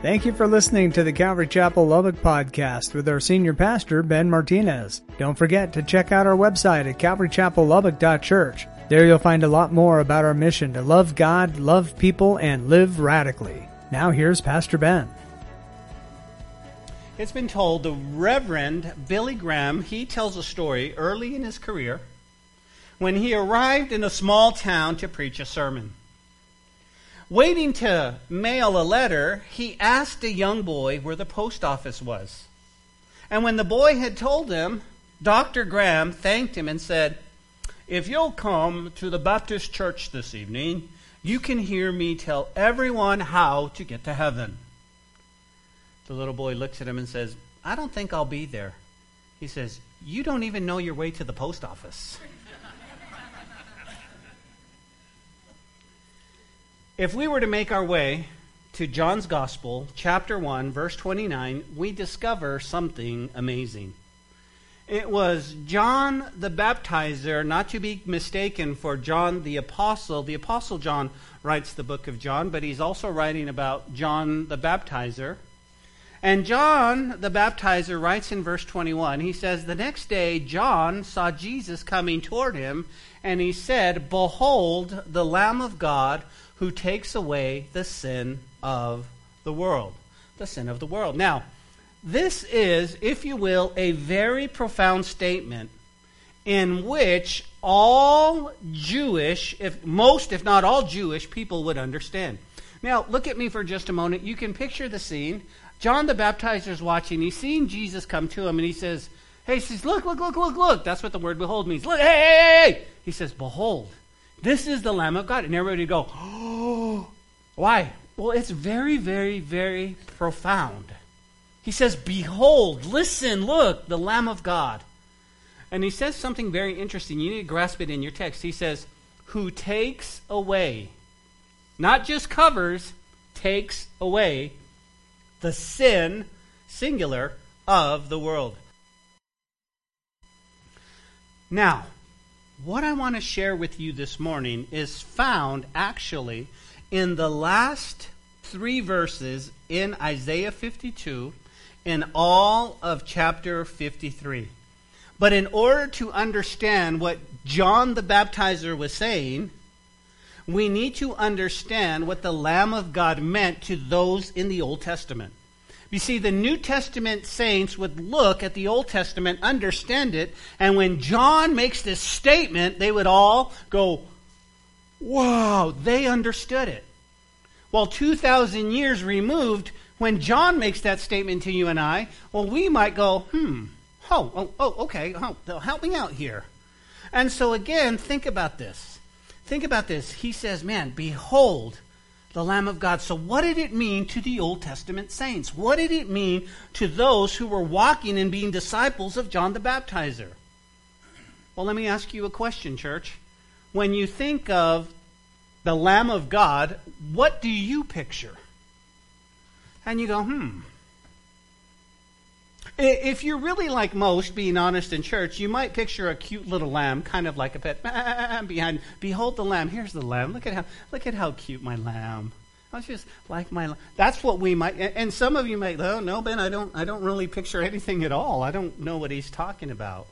Thank you for listening to the Calvary Chapel Lubbock podcast with our senior pastor, Ben Martinez. Don't forget to check out our website at calvarychapellubbock.church. There you'll find a lot more about our mission to love God, love people, and live radically. Now here's Pastor Ben. It's been told the Reverend Billy Graham, he tells a story early in his career when he arrived in a small town to preach a sermon. Waiting to mail a letter, he asked a young boy where the post office was. And when the boy had told him, Dr. Graham thanked him and said, If you'll come to the Baptist church this evening, you can hear me tell everyone how to get to heaven. The little boy looks at him and says, I don't think I'll be there. He says, You don't even know your way to the post office. If we were to make our way to John's Gospel, chapter 1, verse 29, we discover something amazing. It was John the Baptizer, not to be mistaken for John the Apostle. The Apostle John writes the book of John, but he's also writing about John the Baptizer. And John the Baptizer writes in verse 21, he says, The next day John saw Jesus coming toward him, and he said, Behold, the Lamb of God who takes away the sin of the world. The sin of the world. Now, this is, if you will, a very profound statement in which all Jewish, if most, if not all Jewish people would understand. Now, look at me for just a moment. You can picture the scene. John the Baptizer is watching. He's seeing Jesus come to him, and he says, Hey, he says, Look, look, look, look, look. That's what the word behold means. Look, hey, hey, hey. He says, Behold. This is the Lamb of God. And everybody would go, oh, why? Well, it's very, very, very profound. He says, Behold, listen, look, the Lamb of God. And he says something very interesting. You need to grasp it in your text. He says, Who takes away, not just covers, takes away the sin, singular, of the world. Now, what I want to share with you this morning is found actually in the last three verses in Isaiah 52 and all of chapter 53. But in order to understand what John the Baptizer was saying, we need to understand what the Lamb of God meant to those in the Old Testament. You see, the New Testament saints would look at the Old Testament, understand it, and when John makes this statement, they would all go, wow, they understood it. Well, 2,000 years removed, when John makes that statement to you and I, well, we might go, hmm, oh, oh, oh okay, oh, they'll help me out here. And so again, think about this. Think about this. He says, man, behold, the Lamb of God. So, what did it mean to the Old Testament saints? What did it mean to those who were walking and being disciples of John the Baptizer? Well, let me ask you a question, church. When you think of the Lamb of God, what do you picture? And you go, hmm. If you're really like most, being honest in church, you might picture a cute little lamb, kind of like a pet, behind. Behold the lamb. Here's the lamb. Look at how look at how cute my lamb. I just like my. That's what we might. And some of you might. Oh no, Ben, I don't. I don't really picture anything at all. I don't know what he's talking about.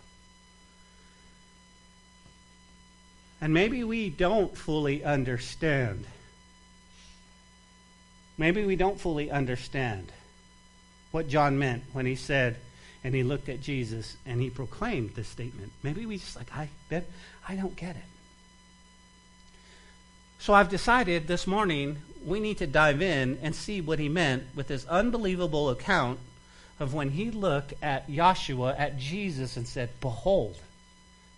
And maybe we don't fully understand. Maybe we don't fully understand what John meant when he said, and he looked at Jesus and he proclaimed this statement. Maybe we just like, I bet I don't get it. So I've decided this morning we need to dive in and see what he meant with this unbelievable account of when he looked at Yahshua, at Jesus, and said, Behold,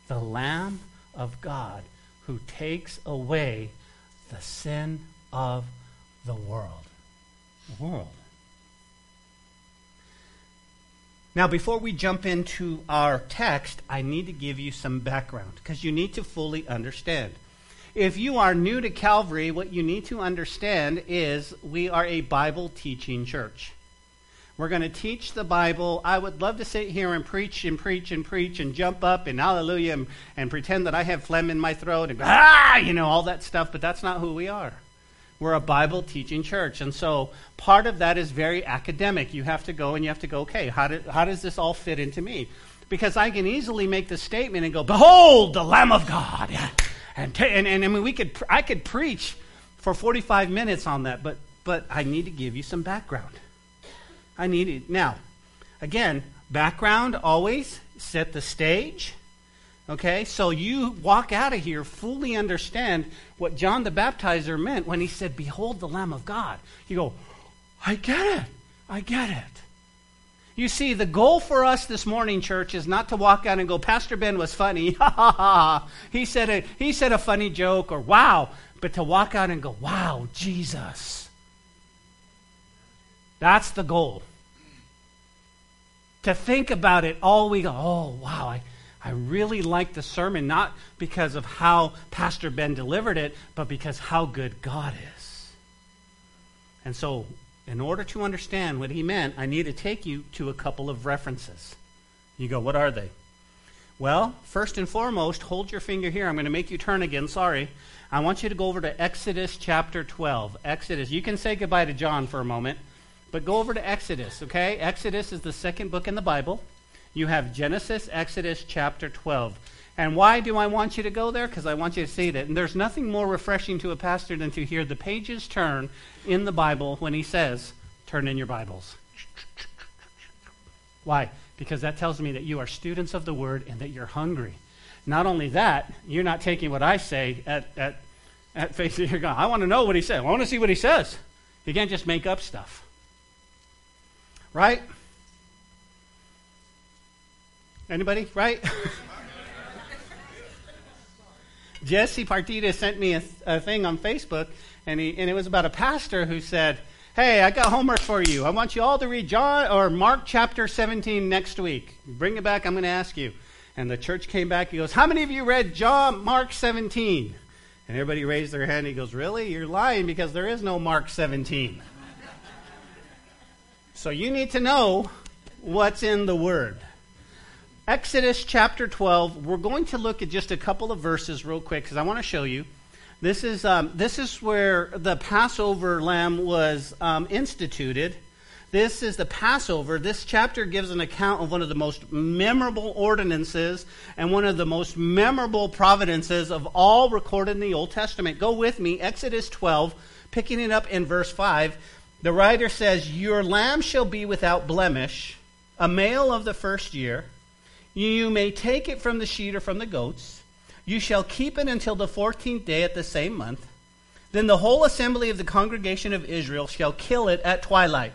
the Lamb of God who takes away the sin of the world. The world. Now, before we jump into our text, I need to give you some background because you need to fully understand. If you are new to Calvary, what you need to understand is we are a Bible teaching church. We're going to teach the Bible. I would love to sit here and preach and preach and preach and jump up and hallelujah and, and pretend that I have phlegm in my throat and go ah, you know, all that stuff, but that's not who we are. We're a Bible teaching church. And so part of that is very academic. You have to go and you have to go, okay, how, did, how does this all fit into me? Because I can easily make the statement and go, Behold, the Lamb of God. And, t- and, and I mean, we could, I could preach for 45 minutes on that, but, but I need to give you some background. I need it. Now, again, background always set the stage. Okay, so you walk out of here fully understand what John the Baptizer meant when he said, Behold the Lamb of God. You go, I get it. I get it. You see, the goal for us this morning, church, is not to walk out and go, Pastor Ben was funny. Ha ha ha. He said a, he said a funny joke, or wow. But to walk out and go, wow, Jesus. That's the goal. To think about it all we go, oh, wow, I, I really like the sermon, not because of how Pastor Ben delivered it, but because how good God is. And so, in order to understand what he meant, I need to take you to a couple of references. You go, what are they? Well, first and foremost, hold your finger here. I'm going to make you turn again. Sorry. I want you to go over to Exodus chapter 12. Exodus. You can say goodbye to John for a moment, but go over to Exodus, okay? Exodus is the second book in the Bible. You have Genesis, Exodus chapter 12. And why do I want you to go there? Because I want you to see that. And there's nothing more refreshing to a pastor than to hear the pages turn in the Bible when he says, Turn in your Bibles. Why? Because that tells me that you are students of the Word and that you're hungry. Not only that, you're not taking what I say at, at, at face of your God. I want to know what he said. I want to see what he says. You can't just make up stuff. Right? Anybody? Right? Jesse Partida sent me a, a, thing on Facebook, and, he, and it was about a pastor who said, Hey, I got homework for you. I want you all to read John or Mark chapter 17 next week. Bring it back, I'm going to ask you. And the church came back. He goes, How many of you read John Mark 17? And everybody raised their hand. He goes, Really? You're lying because there is no Mark 17. so you need to know what's in the Word. Exodus chapter 12. We're going to look at just a couple of verses real quick because I want to show you. This is, um, this is where the Passover lamb was um, instituted. This is the Passover. This chapter gives an account of one of the most memorable ordinances and one of the most memorable providences of all recorded in the Old Testament. Go with me, Exodus 12, picking it up in verse 5. The writer says, Your lamb shall be without blemish, a male of the first year. You may take it from the sheep or from the goats. You shall keep it until the fourteenth day at the same month. Then the whole assembly of the congregation of Israel shall kill it at twilight.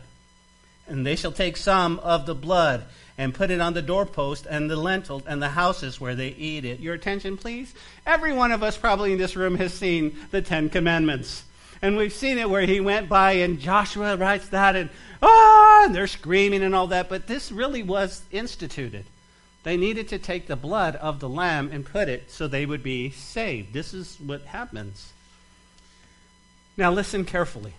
And they shall take some of the blood and put it on the doorpost and the lintel and the houses where they eat it. Your attention, please. Every one of us probably in this room has seen the Ten Commandments. And we've seen it where he went by and Joshua writes that and ah, and they're screaming and all that. But this really was instituted. They needed to take the blood of the lamb and put it so they would be saved. This is what happens. Now, listen carefully.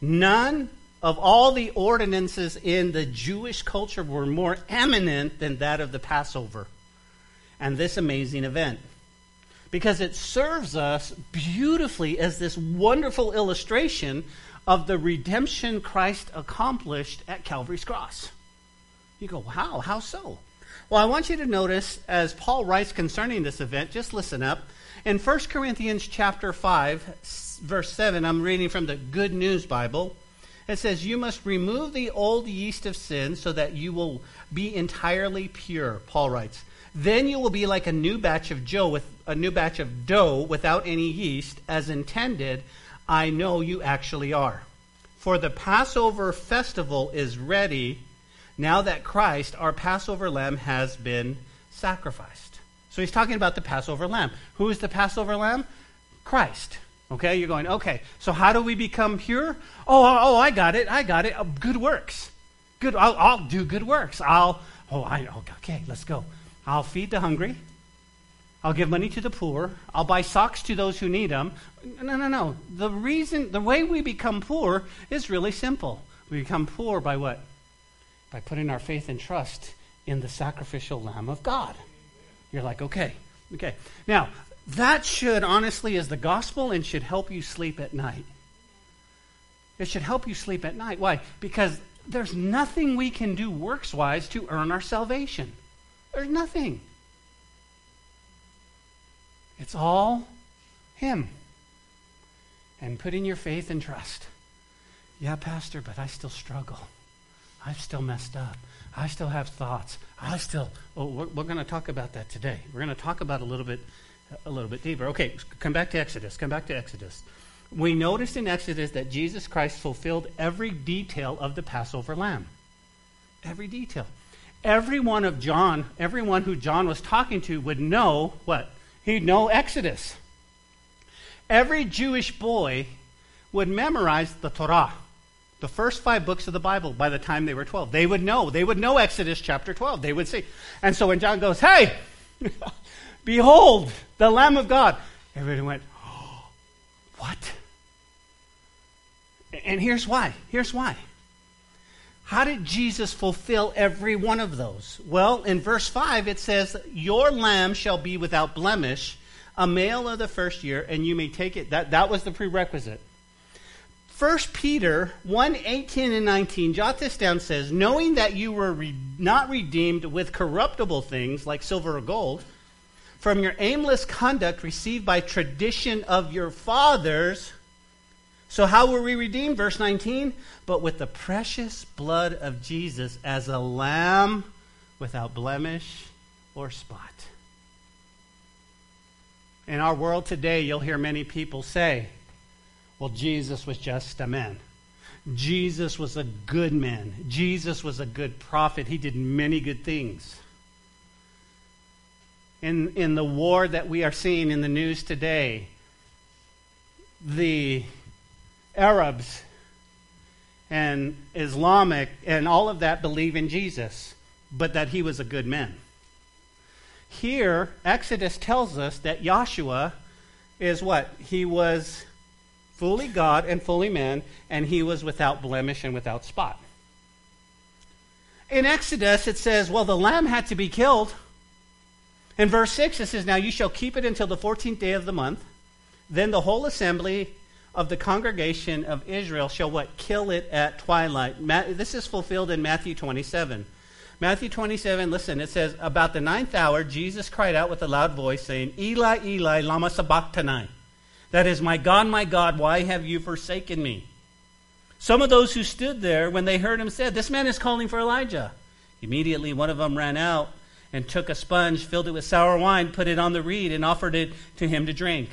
None of all the ordinances in the Jewish culture were more eminent than that of the Passover and this amazing event. Because it serves us beautifully as this wonderful illustration of the redemption Christ accomplished at Calvary's cross. You go, wow, how so? Well, I want you to notice as Paul writes concerning this event, just listen up. In 1 Corinthians chapter 5, verse 7, I'm reading from the Good News Bible. It says, You must remove the old yeast of sin so that you will be entirely pure, Paul writes. Then you will be like a new batch of dough with a new batch of dough without any yeast, as intended. I know you actually are. For the Passover festival is ready now that Christ, our Passover lamb, has been sacrificed. So he's talking about the Passover lamb. Who is the Passover lamb? Christ. Okay, you're going, okay, so how do we become pure? Oh, oh, oh I got it, I got it. Oh, good works. Good, I'll, I'll do good works. I'll, oh, I, okay, let's go. I'll feed the hungry. I'll give money to the poor. I'll buy socks to those who need them. No, no, no. The reason, the way we become poor is really simple. We become poor by what? By putting our faith and trust in the sacrificial Lamb of God. You're like, okay, okay. Now, That should, honestly, is the gospel and should help you sleep at night. It should help you sleep at night. Why? Because there's nothing we can do works wise to earn our salvation. There's nothing. It's all Him. And putting your faith and trust. Yeah, Pastor, but I still struggle. I've still messed up. I still have thoughts. I still. Oh, we're, we're going to talk about that today. We're going to talk about a little bit, a little bit deeper. Okay, come back to Exodus. Come back to Exodus. We noticed in Exodus that Jesus Christ fulfilled every detail of the Passover lamb. Every detail. Everyone of John, everyone who John was talking to would know what? He'd know Exodus. Every Jewish boy would memorize the Torah the first five books of the Bible by the time they were 12. They would know. They would know Exodus chapter 12. They would see. And so when John goes, Hey, behold, the Lamb of God, everybody went, oh, What? And here's why. Here's why. How did Jesus fulfill every one of those? Well, in verse 5, it says, Your lamb shall be without blemish, a male of the first year, and you may take it. That, that was the prerequisite. 1 Peter 1 18 and 19, jot this down, says, Knowing that you were re- not redeemed with corruptible things like silver or gold, from your aimless conduct received by tradition of your fathers. So, how were we redeemed? Verse 19, but with the precious blood of Jesus as a lamb without blemish or spot. In our world today, you'll hear many people say, well, Jesus was just a man. Jesus was a good man. Jesus was a good prophet. He did many good things. In, in the war that we are seeing in the news today, the Arabs and Islamic and all of that believe in Jesus, but that he was a good man. Here, Exodus tells us that Yahshua is what? He was fully God and fully man, and he was without blemish and without spot. In Exodus, it says, well, the lamb had to be killed. In verse 6, it says, Now you shall keep it until the 14th day of the month. Then the whole assembly of the congregation of Israel shall what? Kill it at twilight. This is fulfilled in Matthew 27. Matthew 27, listen, it says, About the ninth hour, Jesus cried out with a loud voice, saying, Eli, Eli, lama sabachthani that is, My God, my God, why have you forsaken me? Some of those who stood there, when they heard him, said, This man is calling for Elijah. Immediately one of them ran out and took a sponge, filled it with sour wine, put it on the reed, and offered it to him to drink.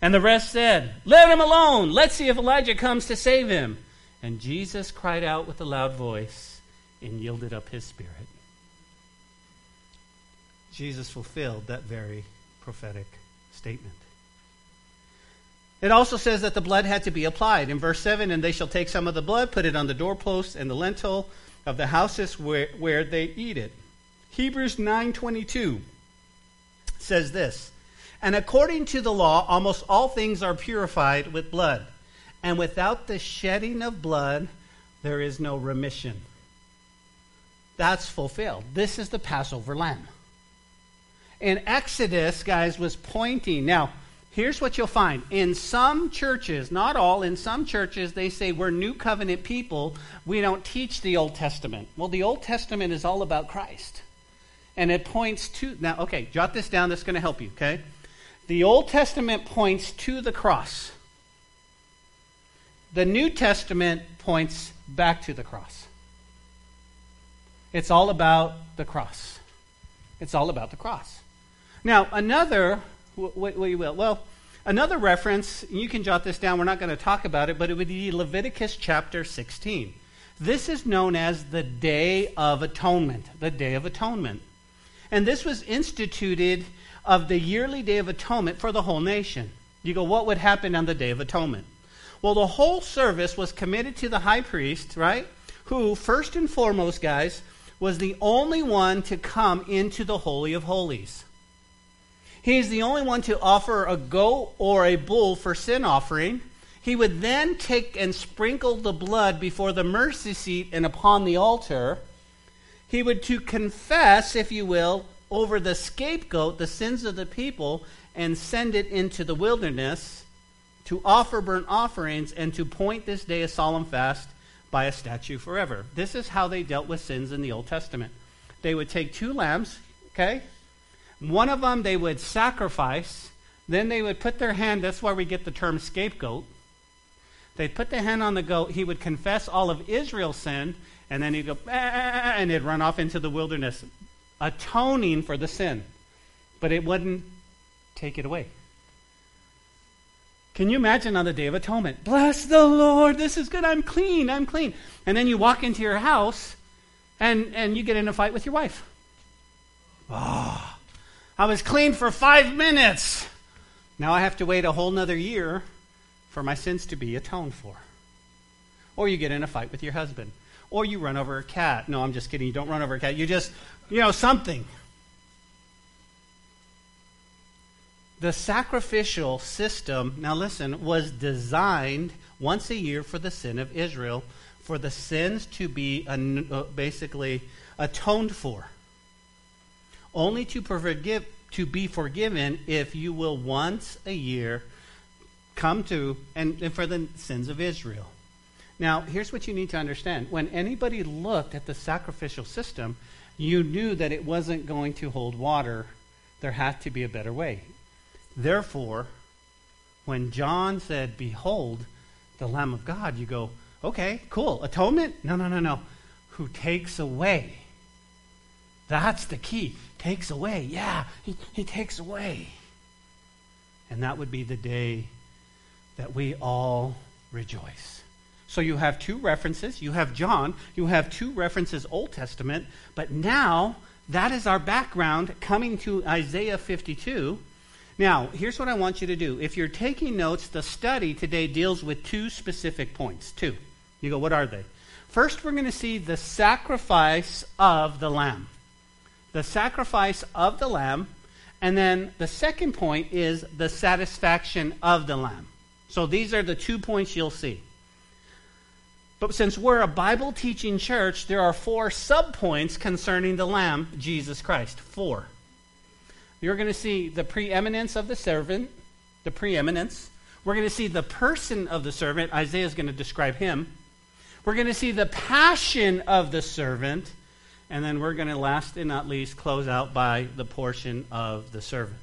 And the rest said, Let him alone. Let's see if Elijah comes to save him. And Jesus cried out with a loud voice and yielded up his spirit. Jesus fulfilled that very prophetic statement. It also says that the blood had to be applied. In verse 7, and they shall take some of the blood, put it on the doorposts and the lintel of the houses where, where they eat it. Hebrews 9:22 says this, and according to the law almost all things are purified with blood, and without the shedding of blood there is no remission. That's fulfilled. This is the Passover lamb. In Exodus, guys, was pointing. Now, here's what you'll find. In some churches, not all, in some churches, they say we're new covenant people. We don't teach the Old Testament. Well, the Old Testament is all about Christ. And it points to, now, okay, jot this down. That's going to help you, okay? The Old Testament points to the cross. The New Testament points back to the cross. It's all about the cross. It's all about the cross. Now, another what, what you will. Well, another reference, you can jot this down, we're not going to talk about it, but it would be Leviticus chapter 16. This is known as the Day of Atonement. The Day of Atonement. And this was instituted of the yearly Day of Atonement for the whole nation. You go, what would happen on the Day of Atonement? Well, the whole service was committed to the high priest, right? Who, first and foremost, guys, was the only one to come into the Holy of Holies. He is the only one to offer a goat or a bull for sin offering. He would then take and sprinkle the blood before the mercy seat and upon the altar. He would to confess, if you will, over the scapegoat the sins of the people, and send it into the wilderness to offer burnt offerings and to point this day a solemn fast by a statue forever. This is how they dealt with sins in the Old Testament. They would take two lambs, okay? One of them they would sacrifice, then they would put their hand, that's why we get the term scapegoat. They'd put the hand on the goat, he would confess all of Israel's sin, and then he'd go, ah, ah, ah, ah, and he'd run off into the wilderness, atoning for the sin. But it wouldn't take it away. Can you imagine on the Day of Atonement? Bless the Lord, this is good, I'm clean, I'm clean. And then you walk into your house and, and you get in a fight with your wife. Oh, I was clean for five minutes. Now I have to wait a whole nother year for my sins to be atoned for. Or you get in a fight with your husband. Or you run over a cat. No, I'm just kidding. You don't run over a cat. You just, you know, something. The sacrificial system, now listen, was designed once a year for the sin of Israel, for the sins to be uh, basically atoned for. Only to, forgive, to be forgiven if you will once a year come to, and, and for the sins of Israel. Now, here's what you need to understand. When anybody looked at the sacrificial system, you knew that it wasn't going to hold water. There had to be a better way. Therefore, when John said, Behold, the Lamb of God, you go, okay, cool. Atonement? No, no, no, no. Who takes away. That's the key. Takes away. Yeah, he, he takes away. And that would be the day that we all rejoice. So you have two references. You have John. You have two references Old Testament. But now, that is our background coming to Isaiah 52 now, here's what I want you to do. If you're taking notes, the study today deals with two specific points. Two. You go, what are they? First, we're going to see the sacrifice of the lamb. The sacrifice of the lamb. And then the second point is the satisfaction of the lamb. So these are the two points you'll see. But since we're a Bible teaching church, there are four subpoints concerning the lamb, Jesus Christ. Four. You're going to see the preeminence of the servant, the preeminence. We're going to see the person of the servant. Isaiah is going to describe him. We're going to see the passion of the servant. And then we're going to, last and not least, close out by the portion of the servant.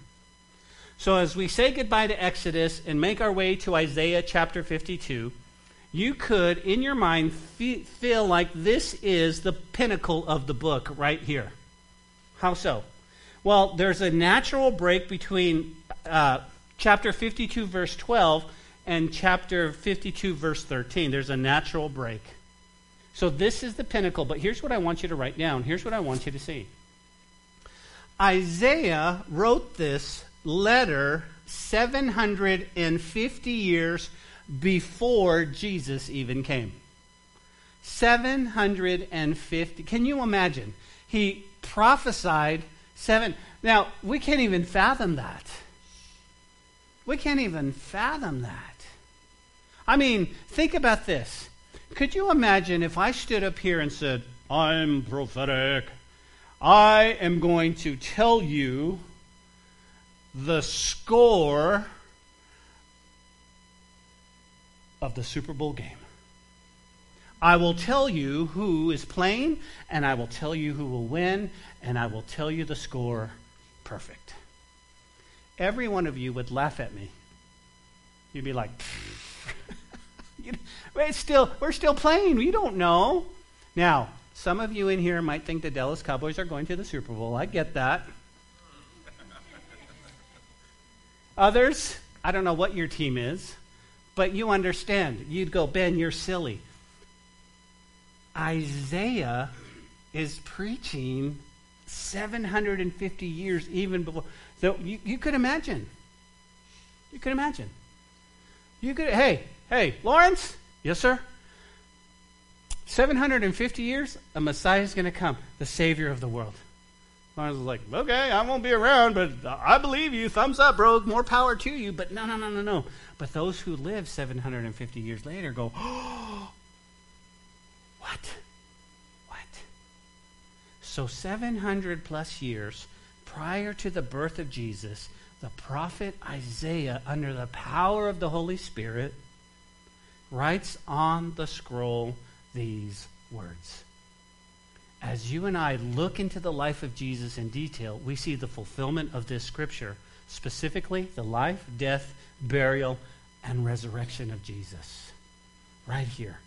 So, as we say goodbye to Exodus and make our way to Isaiah chapter 52, you could, in your mind, feel like this is the pinnacle of the book right here. How so? Well, there's a natural break between uh, chapter 52, verse 12, and chapter 52, verse 13. There's a natural break. So this is the pinnacle, but here's what I want you to write down. Here's what I want you to see. Isaiah wrote this letter 750 years before Jesus even came. 750. Can you imagine? He prophesied Seven. Now, we can't even fathom that. We can't even fathom that. I mean, think about this. Could you imagine if I stood up here and said, I'm prophetic? I am going to tell you the score of the Super Bowl game. I will tell you who is playing, and I will tell you who will win, and I will tell you the score perfect. Every one of you would laugh at me. You'd be like, it's still, we're still playing. We don't know. Now, some of you in here might think the Dallas Cowboys are going to the Super Bowl. I get that. Others, I don't know what your team is, but you understand. You'd go, Ben, you're silly. Isaiah is preaching 750 years even before. So you, you could imagine. You could imagine. You could, hey, hey, Lawrence? Yes, sir? 750 years, a Messiah is going to come, the Savior of the world. Lawrence was like, okay, I won't be around, but I believe you. Thumbs up, bro. More power to you. But no, no, no, no, no. But those who live 750 years later go, oh, what? What? So 700 plus years prior to the birth of Jesus, the prophet Isaiah, under the power of the Holy Spirit, writes on the scroll these words. As you and I look into the life of Jesus in detail, we see the fulfillment of this scripture, specifically the life, death, burial, and resurrection of Jesus. Right here.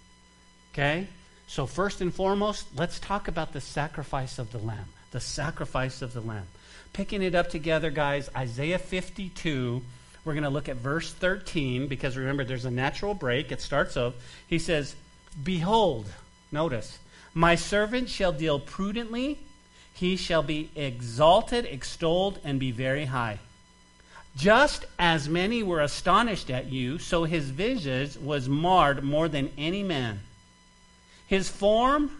Okay? So, first and foremost, let's talk about the sacrifice of the Lamb. The sacrifice of the Lamb. Picking it up together, guys, Isaiah 52. We're going to look at verse 13 because remember, there's a natural break. It starts off. He says, Behold, notice, my servant shall deal prudently, he shall be exalted, extolled, and be very high. Just as many were astonished at you, so his visage was marred more than any man. His form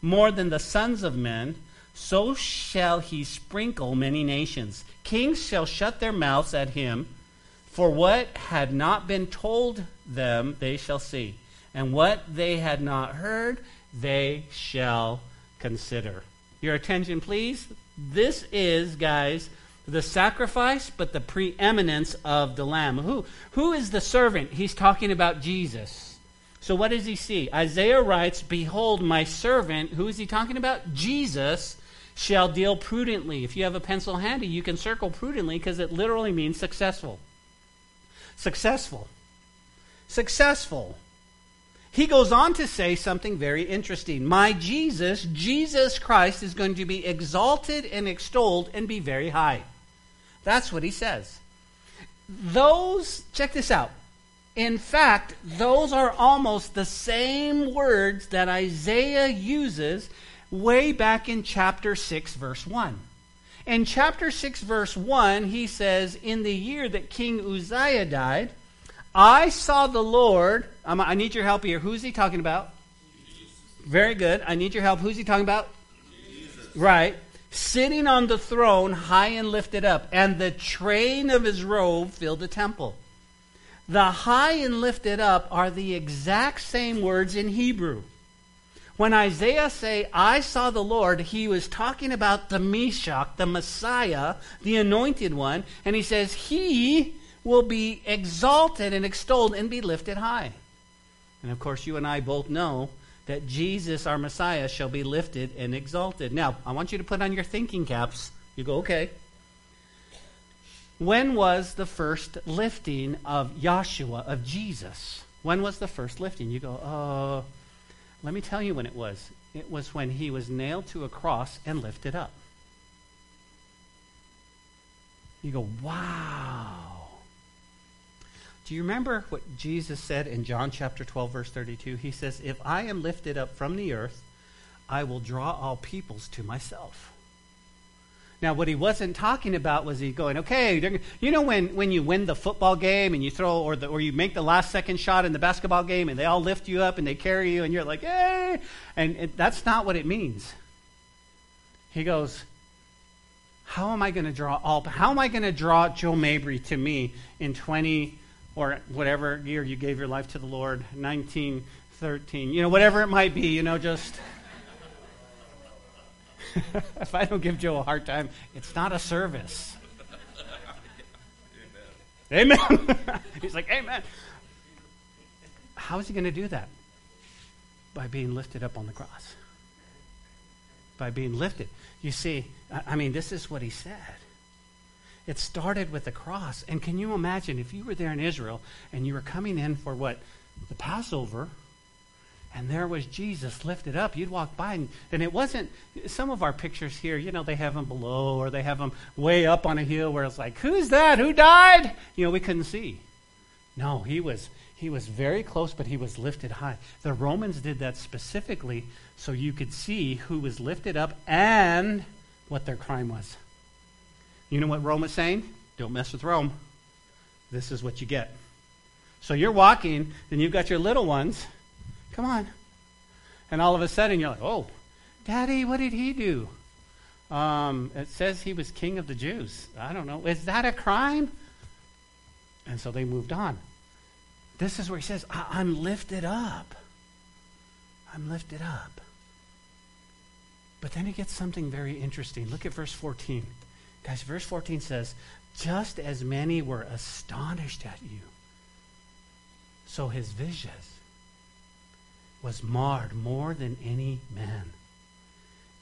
more than the sons of men, so shall he sprinkle many nations. Kings shall shut their mouths at him, for what had not been told them they shall see, and what they had not heard they shall consider. Your attention, please. This is, guys, the sacrifice, but the preeminence of the Lamb. Who, who is the servant? He's talking about Jesus. So what does he see? Isaiah writes, Behold, my servant, who is he talking about? Jesus shall deal prudently. If you have a pencil handy, you can circle prudently because it literally means successful. Successful. Successful. He goes on to say something very interesting. My Jesus, Jesus Christ, is going to be exalted and extolled and be very high. That's what he says. Those, check this out. In fact, those are almost the same words that Isaiah uses way back in chapter 6, verse 1. In chapter 6, verse 1, he says, In the year that King Uzziah died, I saw the Lord. Um, I need your help here. Who's he talking about? Jesus. Very good. I need your help. Who's he talking about? Jesus. Right. Sitting on the throne, high and lifted up, and the train of his robe filled the temple. The high and lifted up are the exact same words in Hebrew. When Isaiah say, I saw the Lord, he was talking about the Mashiach, the Messiah, the anointed one, and he says, He will be exalted and extolled and be lifted high. And of course, you and I both know that Jesus, our Messiah, shall be lifted and exalted. Now, I want you to put on your thinking caps. You go, okay. When was the first lifting of Yahshua, of Jesus? When was the first lifting? You go, uh, let me tell you when it was. It was when he was nailed to a cross and lifted up. You go, wow. Do you remember what Jesus said in John chapter 12, verse 32? He says, If I am lifted up from the earth, I will draw all peoples to myself. Now, what he wasn't talking about was he going, okay, you know when, when you win the football game and you throw, or, the, or you make the last second shot in the basketball game and they all lift you up and they carry you and you're like, hey, and it, that's not what it means. He goes, how am I going to draw all, how am I going to draw Joe Mabry to me in 20, or whatever year you gave your life to the Lord, 1913, you know, whatever it might be, you know, just. if I don't give Joe a hard time, it's not a service. Amen. amen. He's like, Amen. How is he going to do that? By being lifted up on the cross. By being lifted. You see, I mean, this is what he said. It started with the cross. And can you imagine if you were there in Israel and you were coming in for what? The Passover, and there was Jesus lifted up. You'd walk by, and, and it wasn't some of our pictures here, you know, they have him below or they have him way up on a hill where it's like, who's that? Who died? You know, we couldn't see. No, he was he was very close, but he was lifted high. The Romans did that specifically so you could see who was lifted up and what their crime was. You know what Rome is saying? Don't mess with Rome. This is what you get. So you're walking, and you've got your little ones. Come on. And all of a sudden you're like, oh, Daddy, what did he do? Um, it says he was king of the Jews. I don't know. Is that a crime? And so they moved on. This is where he says, I'm lifted up. I'm lifted up. But then he gets something very interesting. Look at verse 14. Guys, verse 14 says, just as many were astonished at you. So his vision was marred more than any man,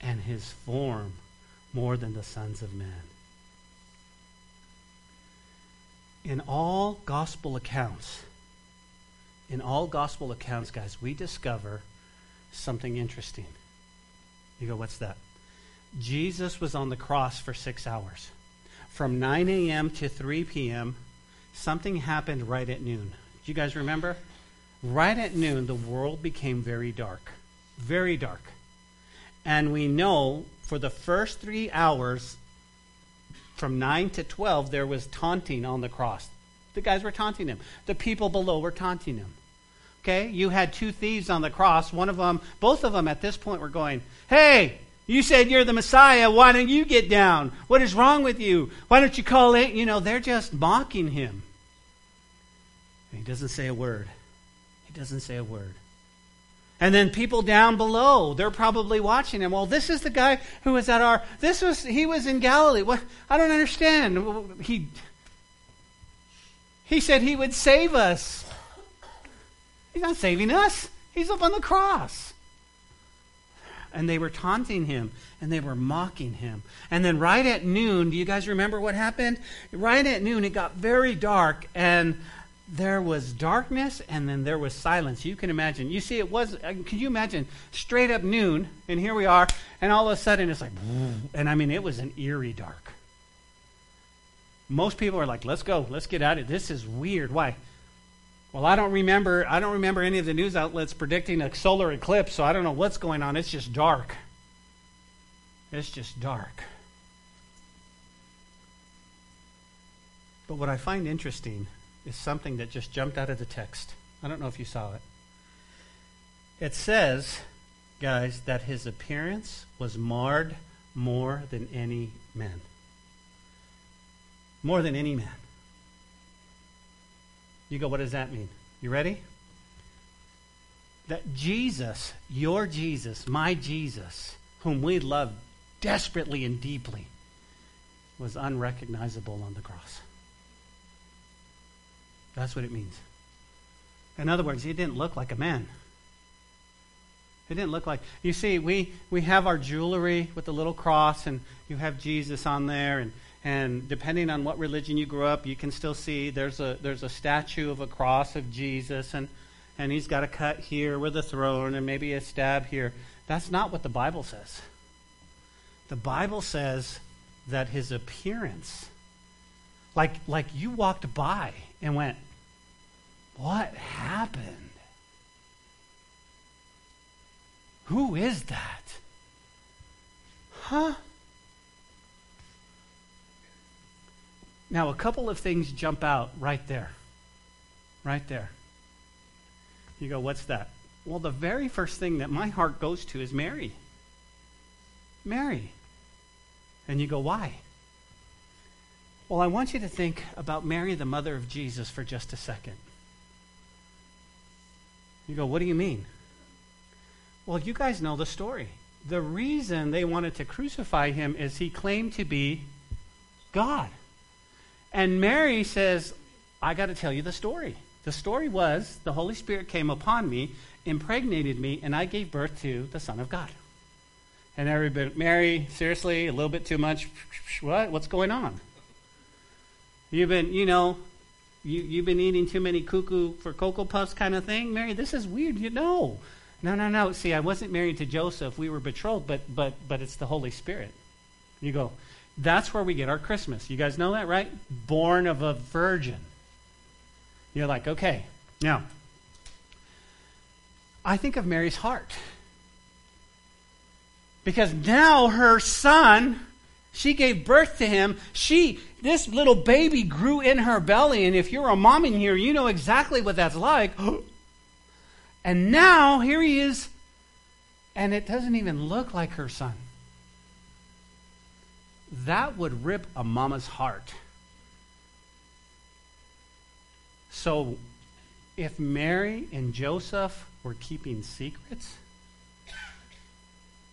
and his form more than the sons of men. In all gospel accounts, in all gospel accounts, guys, we discover something interesting. You go, what's that? Jesus was on the cross for six hours. From 9 a.m. to 3 p.m., something happened right at noon. Do you guys remember? Right at noon, the world became very dark. Very dark. And we know for the first three hours, from 9 to 12, there was taunting on the cross. The guys were taunting him. The people below were taunting him. Okay? You had two thieves on the cross. One of them, both of them at this point were going, Hey, you said you're the Messiah. Why don't you get down? What is wrong with you? Why don't you call it? You know, they're just mocking him. And he doesn't say a word. He doesn't say a word. And then people down below, they're probably watching him. Well, this is the guy who was at our this was he was in Galilee. What I don't understand. He he said he would save us. He's not saving us. He's up on the cross. And they were taunting him and they were mocking him. And then right at noon, do you guys remember what happened? Right at noon, it got very dark and there was darkness and then there was silence. You can imagine. You see, it was, uh, can you imagine, straight up noon, and here we are, and all of a sudden it's like, and I mean, it was an eerie dark. Most people are like, let's go, let's get out of. This is weird. Why? Well, I don't remember. I don't remember any of the news outlets predicting a solar eclipse, so I don't know what's going on. It's just dark. It's just dark. But what I find interesting is something that just jumped out of the text. I don't know if you saw it. It says, guys, that his appearance was marred more than any man. More than any man. You go, what does that mean? You ready? That Jesus, your Jesus, my Jesus, whom we love desperately and deeply, was unrecognizable on the cross. That's what it means. In other words, he didn't look like a man. It didn't look like. You see, we, we have our jewelry with the little cross, and you have Jesus on there, and, and depending on what religion you grew up, you can still see there's a, there's a statue of a cross of Jesus, and, and he's got a cut here with a throne, and maybe a stab here. That's not what the Bible says. The Bible says that his appearance, like, like you walked by and went, What happened? Who is that? Huh? Now, a couple of things jump out right there. Right there. You go, What's that? Well, the very first thing that my heart goes to is Mary. Mary. And you go, Why? Well, I want you to think about Mary, the mother of Jesus, for just a second. You go, what do you mean? Well, you guys know the story. The reason they wanted to crucify him is he claimed to be God. And Mary says, I got to tell you the story. The story was the Holy Spirit came upon me, impregnated me, and I gave birth to the Son of God. And everybody, Mary, seriously, a little bit too much. What? What's going on? You've been, you know, you, you've been eating too many cuckoo for Cocoa Puffs kind of thing. Mary, this is weird. You know. No, no, no. See, I wasn't married to Joseph. We were betrothed, but, but, but it's the Holy Spirit. You go, that's where we get our Christmas. You guys know that, right? Born of a virgin. You're like, okay. Now, I think of Mary's heart. Because now her son she gave birth to him. She, this little baby grew in her belly. And if you're a mom in here, you know exactly what that's like. and now here he is. And it doesn't even look like her son. That would rip a mama's heart. So, if Mary and Joseph were keeping secrets,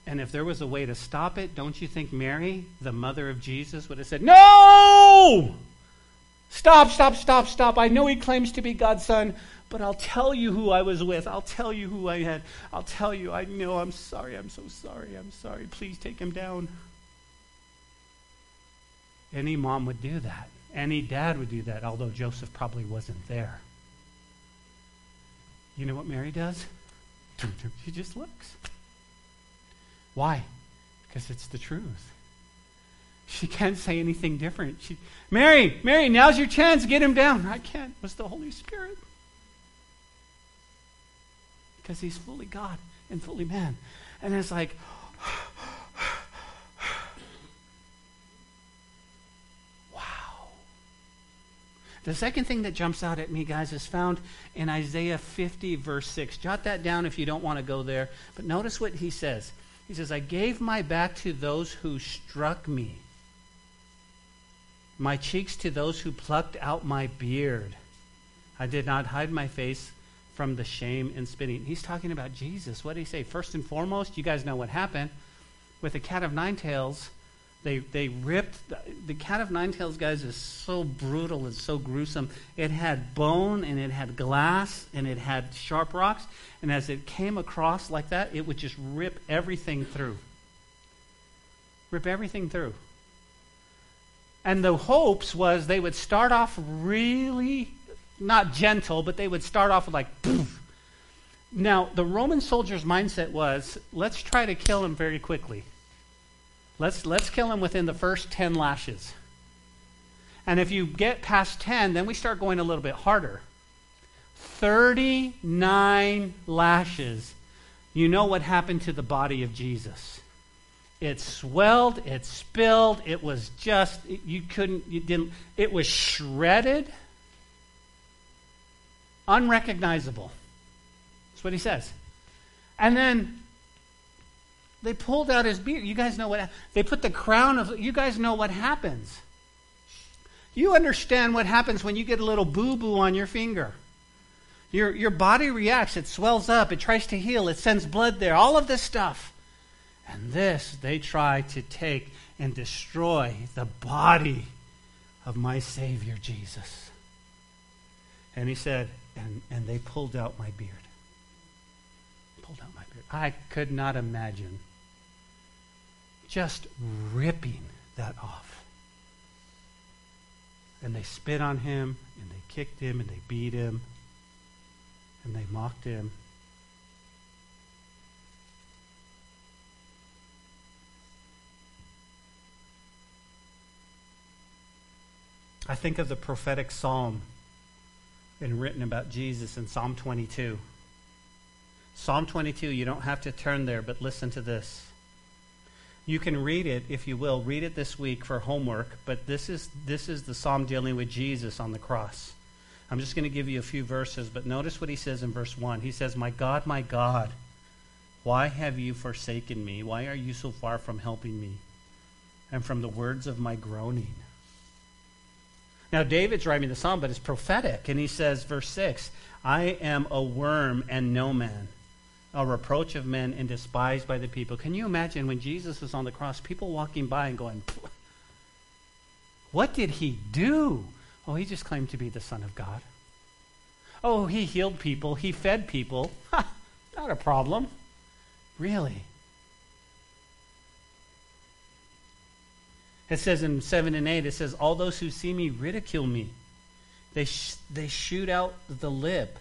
and if there was a way to stop it, don't you think Mary, the mother of Jesus, would have said, No! Stop, stop, stop, stop. I know he claims to be God's son, but I'll tell you who I was with. I'll tell you who I had. I'll tell you. I know. I'm sorry. I'm so sorry. I'm sorry. Please take him down. Any mom would do that. Any dad would do that, although Joseph probably wasn't there. You know what Mary does? She just looks. Why? Because it's the truth. She can't say anything different. She, Mary, Mary, now's your chance. Get him down. I can't. It was the Holy Spirit. Because he's fully God and fully man. And it's like, wow. The second thing that jumps out at me, guys, is found in Isaiah 50, verse 6. Jot that down if you don't want to go there. But notice what he says. He says, I gave my back to those who struck me, my cheeks to those who plucked out my beard. I did not hide my face from the shame and spitting. He's talking about Jesus. What did he say? First and foremost, you guys know what happened with the cat of nine tails they, they ripped the, the cat of nine tails, guys, is so brutal and so gruesome. It had bone and it had glass and it had sharp rocks, and as it came across like that, it would just rip everything through. Rip everything through. And the hopes was they would start off really not gentle, but they would start off with like poof. Now, the Roman soldier's mindset was let's try to kill him very quickly. Let's, let's kill him within the first 10 lashes. And if you get past 10, then we start going a little bit harder. 39 lashes. You know what happened to the body of Jesus. It swelled, it spilled, it was just, you couldn't, you didn't, it was shredded, unrecognizable. That's what he says. And then they pulled out his beard. You guys know what they put the crown of you guys know what happens. You understand what happens when you get a little boo-boo on your finger. Your your body reacts, it swells up, it tries to heal, it sends blood there, all of this stuff. And this they try to take and destroy the body of my Savior Jesus. And he said, and, and they pulled out my beard. Pulled out my beard. I could not imagine just ripping that off. And they spit on him, and they kicked him, and they beat him, and they mocked him. I think of the prophetic psalm and written about Jesus in Psalm 22. Psalm 22, you don't have to turn there, but listen to this. You can read it, if you will, read it this week for homework, but this is, this is the psalm dealing with Jesus on the cross. I'm just going to give you a few verses, but notice what he says in verse 1. He says, My God, my God, why have you forsaken me? Why are you so far from helping me and from the words of my groaning? Now, David's writing the psalm, but it's prophetic, and he says, verse 6, I am a worm and no man a reproach of men and despised by the people. Can you imagine when Jesus was on the cross, people walking by and going, What did he do? Oh, he just claimed to be the Son of God. Oh, he healed people, he fed people. Ha, not a problem. Really? It says in 7 and 8, it says, All those who see me ridicule me. They, sh- they shoot out the lip.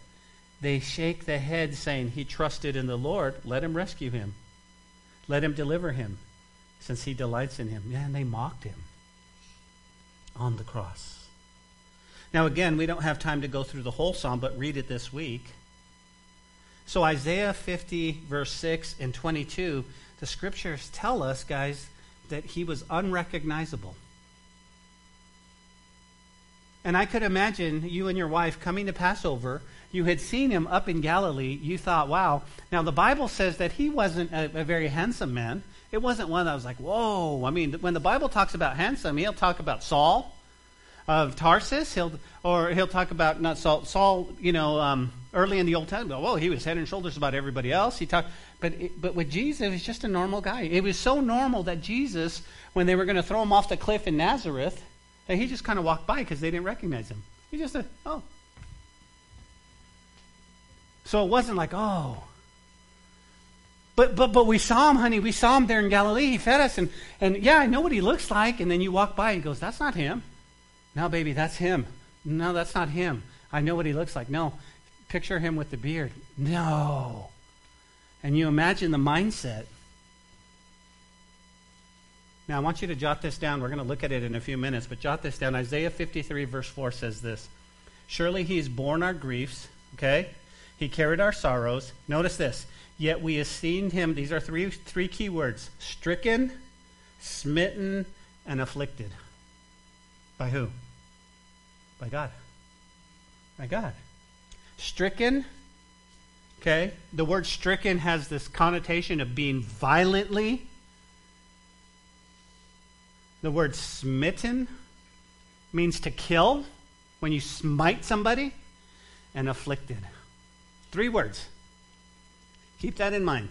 They shake the head, saying, He trusted in the Lord. Let him rescue him. Let him deliver him, since he delights in him. And they mocked him on the cross. Now, again, we don't have time to go through the whole psalm, but read it this week. So, Isaiah 50, verse 6 and 22, the scriptures tell us, guys, that he was unrecognizable. And I could imagine you and your wife coming to Passover you had seen him up in Galilee, you thought, wow. Now, the Bible says that he wasn't a, a, very handsome man. It wasn't one that was like, whoa. I mean, when the Bible talks about handsome, he'll talk about Saul of Tarsus, he'll, or he'll talk about, not Saul, Saul, you know, um, early in the Old Testament, well, he was head and shoulders about everybody else. He talked, but, but with Jesus, he was just a normal guy. It was so normal that Jesus, when they were going to throw him off the cliff in Nazareth, And he just kind of walked by because they didn't recognize him. He just said, oh. So it wasn't like, oh. But, but, but we saw him, honey. We saw him there in Galilee. He fed us. And, and yeah, I know what he looks like. And then you walk by and goes, that's not him. No, baby, that's him. No, that's not him. I know what he looks like. No. Picture him with the beard. No. And you imagine the mindset. Now, I want you to jot this down. We're going to look at it in a few minutes, but jot this down. Isaiah 53, verse 4 says this Surely he has borne our griefs, okay? He carried our sorrows. Notice this. Yet we esteemed him, these are three, three key words stricken, smitten, and afflicted. By who? By God. By God. Stricken, okay? The word stricken has this connotation of being violently. The word smitten means to kill when you smite somebody, and afflicted. Three words. Keep that in mind.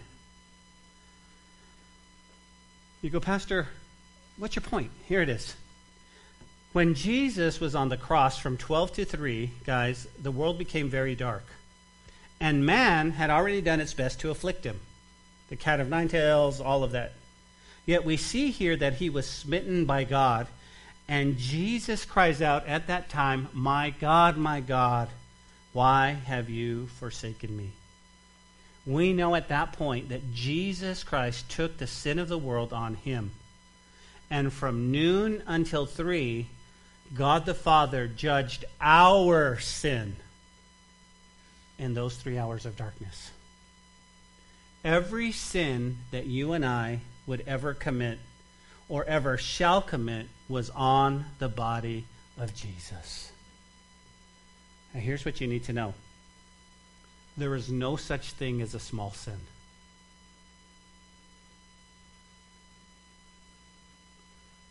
You go, Pastor, what's your point? Here it is. When Jesus was on the cross from 12 to 3, guys, the world became very dark. And man had already done its best to afflict him. The cat of nine tails, all of that. Yet we see here that he was smitten by God. And Jesus cries out at that time, My God, my God, why have you forsaken me? We know at that point that Jesus Christ took the sin of the world on him. And from noon until 3, God the Father judged our sin in those three hours of darkness. Every sin that you and I would ever commit or ever shall commit was on the body of Jesus. Now, here's what you need to know there is no such thing as a small sin.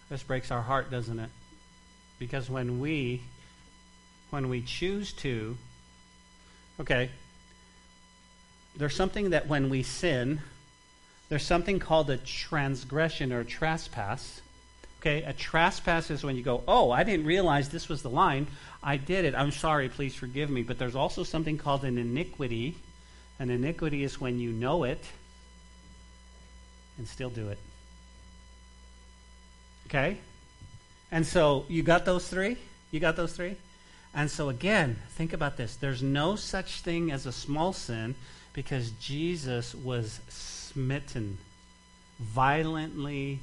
This breaks our heart, doesn't it? Because when we when we choose to okay, there's something that when we sin, there's something called a transgression or trespass. Okay, a trespass is when you go, "Oh, I didn't realize this was the line. I did it. I'm sorry. Please forgive me." But there's also something called an iniquity. An iniquity is when you know it and still do it. Okay? And so you got those three? You got those three? And so again, think about this. There's no such thing as a small sin because Jesus was smitten violently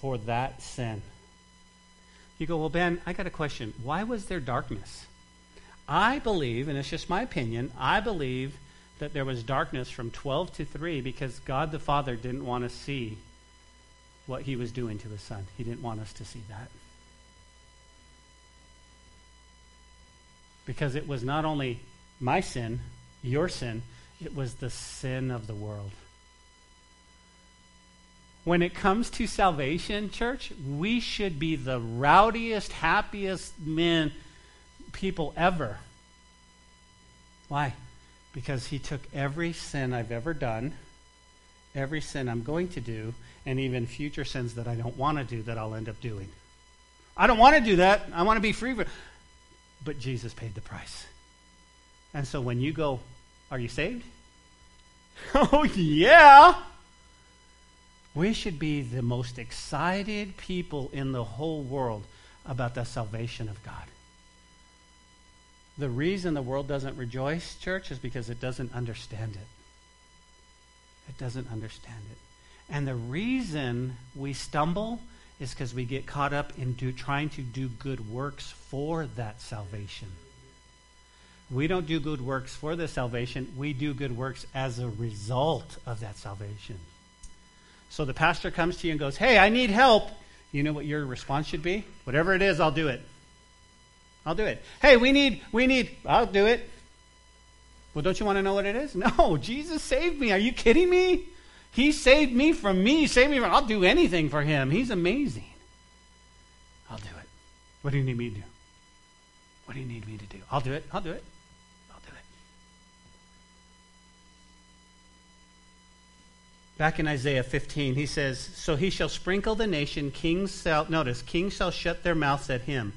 for that sin. You go, well, Ben, I got a question. Why was there darkness? I believe, and it's just my opinion, I believe that there was darkness from 12 to 3 because God the Father didn't want to see what he was doing to his son. He didn't want us to see that. Because it was not only my sin, your sin, it was the sin of the world. When it comes to salvation, church, we should be the rowdiest, happiest men, people ever. Why? Because he took every sin I've ever done, every sin I'm going to do, and even future sins that I don't want to do that I'll end up doing. I don't want to do that. I want to be free. But Jesus paid the price. And so when you go, Are you saved? oh, yeah. We should be the most excited people in the whole world about the salvation of God. The reason the world doesn't rejoice, church, is because it doesn't understand it. It doesn't understand it. And the reason we stumble is because we get caught up in do, trying to do good works for that salvation. We don't do good works for the salvation, we do good works as a result of that salvation. So the pastor comes to you and goes, Hey, I need help. You know what your response should be? Whatever it is, I'll do it. I'll do it. Hey, we need, we need, I'll do it. Well, don't you want to know what it is? No, Jesus saved me. Are you kidding me? He saved me from me. He saved me from. I'll do anything for him. He's amazing. I'll do it. What do you need me to do? What do you need me to do? I'll do it. I'll do it. I'll do it. Back in Isaiah 15, he says, So he shall sprinkle the nation, kings shall, notice, kings shall shut their mouths at him.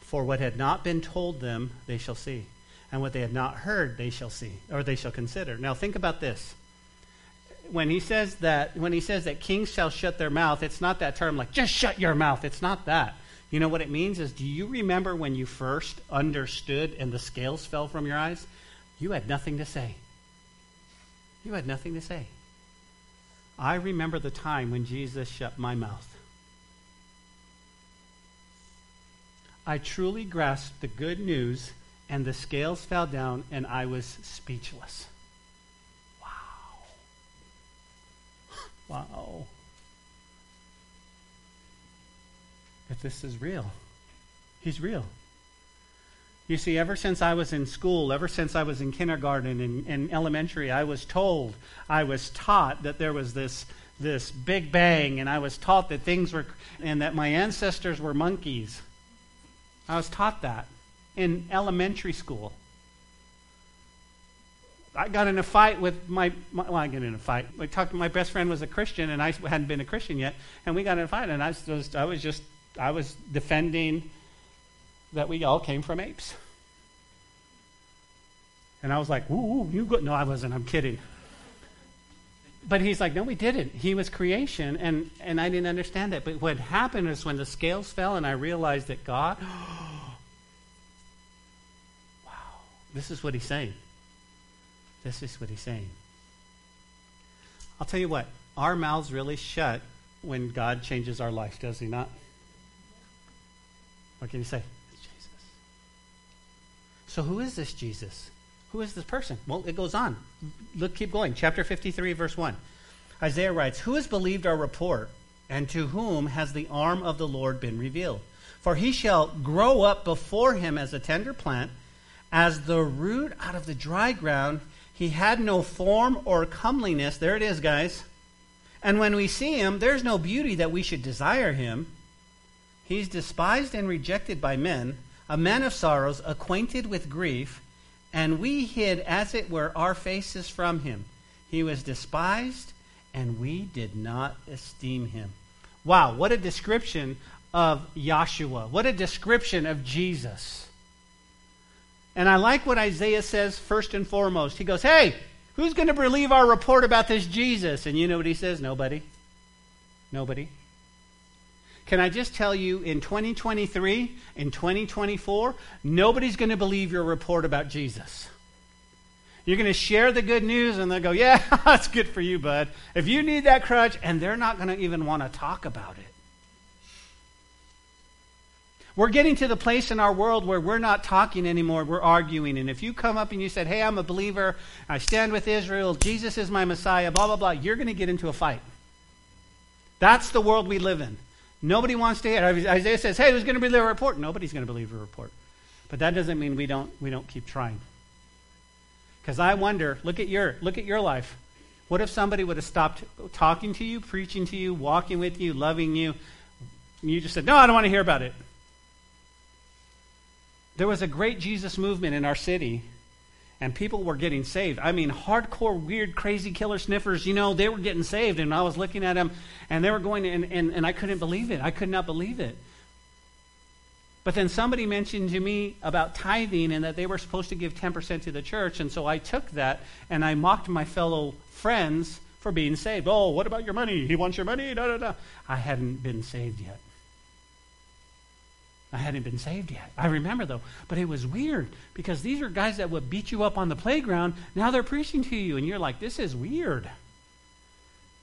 For what had not been told them, they shall see. And what they had not heard, they shall see, or they shall consider. Now think about this. When he says that, when he says that kings shall shut their mouth, it's not that term like, just shut your mouth. It's not that. You know what it means is, do you remember when you first understood and the scales fell from your eyes? You had nothing to say. You had nothing to say. I remember the time when Jesus shut my mouth. I truly grasped the good news, and the scales fell down, and I was speechless. Wow. Wow. If this is real, He's real. You see, ever since I was in school, ever since I was in kindergarten and, and elementary, I was told, I was taught that there was this, this big bang, and I was taught that things were, and that my ancestors were monkeys. I was taught that in elementary school. I got in a fight with my, my well, I got in a fight. I talked my best friend was a Christian, and I hadn't been a Christian yet, and we got in a fight, and I was, I was just, I was defending that we all came from apes. And I was like, ooh, you go. No, I wasn't. I'm kidding. But he's like, no, we didn't. He was creation, and, and I didn't understand that. But what happened is when the scales fell and I realized that God, wow, this is what he's saying. This is what he's saying. I'll tell you what, our mouths really shut when God changes our life, does he not? What can you say? So, who is this Jesus? Who is this person? Well, it goes on. Look, keep going. Chapter 53, verse 1. Isaiah writes, Who has believed our report, and to whom has the arm of the Lord been revealed? For he shall grow up before him as a tender plant, as the root out of the dry ground. He had no form or comeliness. There it is, guys. And when we see him, there's no beauty that we should desire him. He's despised and rejected by men a man of sorrows, acquainted with grief, and we hid, as it were, our faces from him. He was despised, and we did not esteem him. Wow, what a description of Yahshua. What a description of Jesus. And I like what Isaiah says first and foremost. He goes, Hey, who's going to believe our report about this Jesus? And you know what he says? Nobody. Nobody. Can I just tell you, in 2023, in 2024, nobody's going to believe your report about Jesus. You're going to share the good news, and they'll go, Yeah, that's good for you, bud. If you need that crutch, and they're not going to even want to talk about it. We're getting to the place in our world where we're not talking anymore, we're arguing. And if you come up and you said, Hey, I'm a believer, I stand with Israel, Jesus is my Messiah, blah, blah, blah, you're going to get into a fight. That's the world we live in. Nobody wants to hear. Isaiah says, "Hey, who's going to believe a report?" Nobody's going to believe a report. But that doesn't mean we don't we don't keep trying. Because I wonder, look at your look at your life. What if somebody would have stopped talking to you, preaching to you, walking with you, loving you? You just said, "No, I don't want to hear about it." There was a great Jesus movement in our city and people were getting saved. I mean, hardcore, weird, crazy killer sniffers, you know, they were getting saved. And I was looking at them, and they were going, and, and, and I couldn't believe it. I could not believe it. But then somebody mentioned to me about tithing and that they were supposed to give 10% to the church. And so I took that and I mocked my fellow friends for being saved. Oh, what about your money? He wants your money? Da, da, da. I hadn't been saved yet. I hadn't been saved yet. I remember though, but it was weird because these are guys that would beat you up on the playground. Now they're preaching to you, and you're like, this is weird.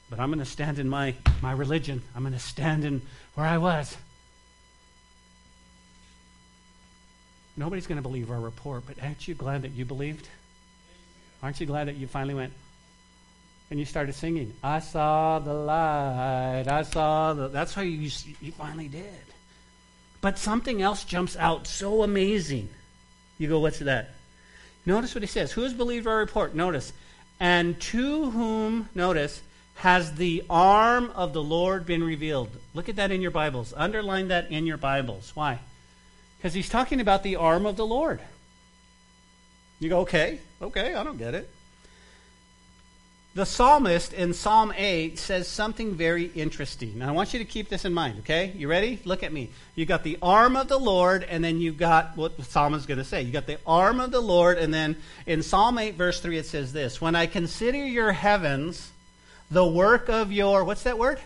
But I'm going to stand in my, my religion. I'm going to stand in where I was. Nobody's going to believe our report, but aren't you glad that you believed? Aren't you glad that you finally went and you started singing? I saw the light. I saw the. That's how you, you finally did. But something else jumps out so amazing. You go, what's that? Notice what he says. Who has believed our report? Notice. And to whom, notice, has the arm of the Lord been revealed? Look at that in your Bibles. Underline that in your Bibles. Why? Because he's talking about the arm of the Lord. You go, okay, okay, I don't get it. The psalmist in Psalm 8 says something very interesting. And I want you to keep this in mind, okay? You ready? Look at me. You got the arm of the Lord, and then you've got what the psalmist is going to say. You got the arm of the Lord, and then in Psalm 8, verse 3, it says this When I consider your heavens, the work of your, what's that word?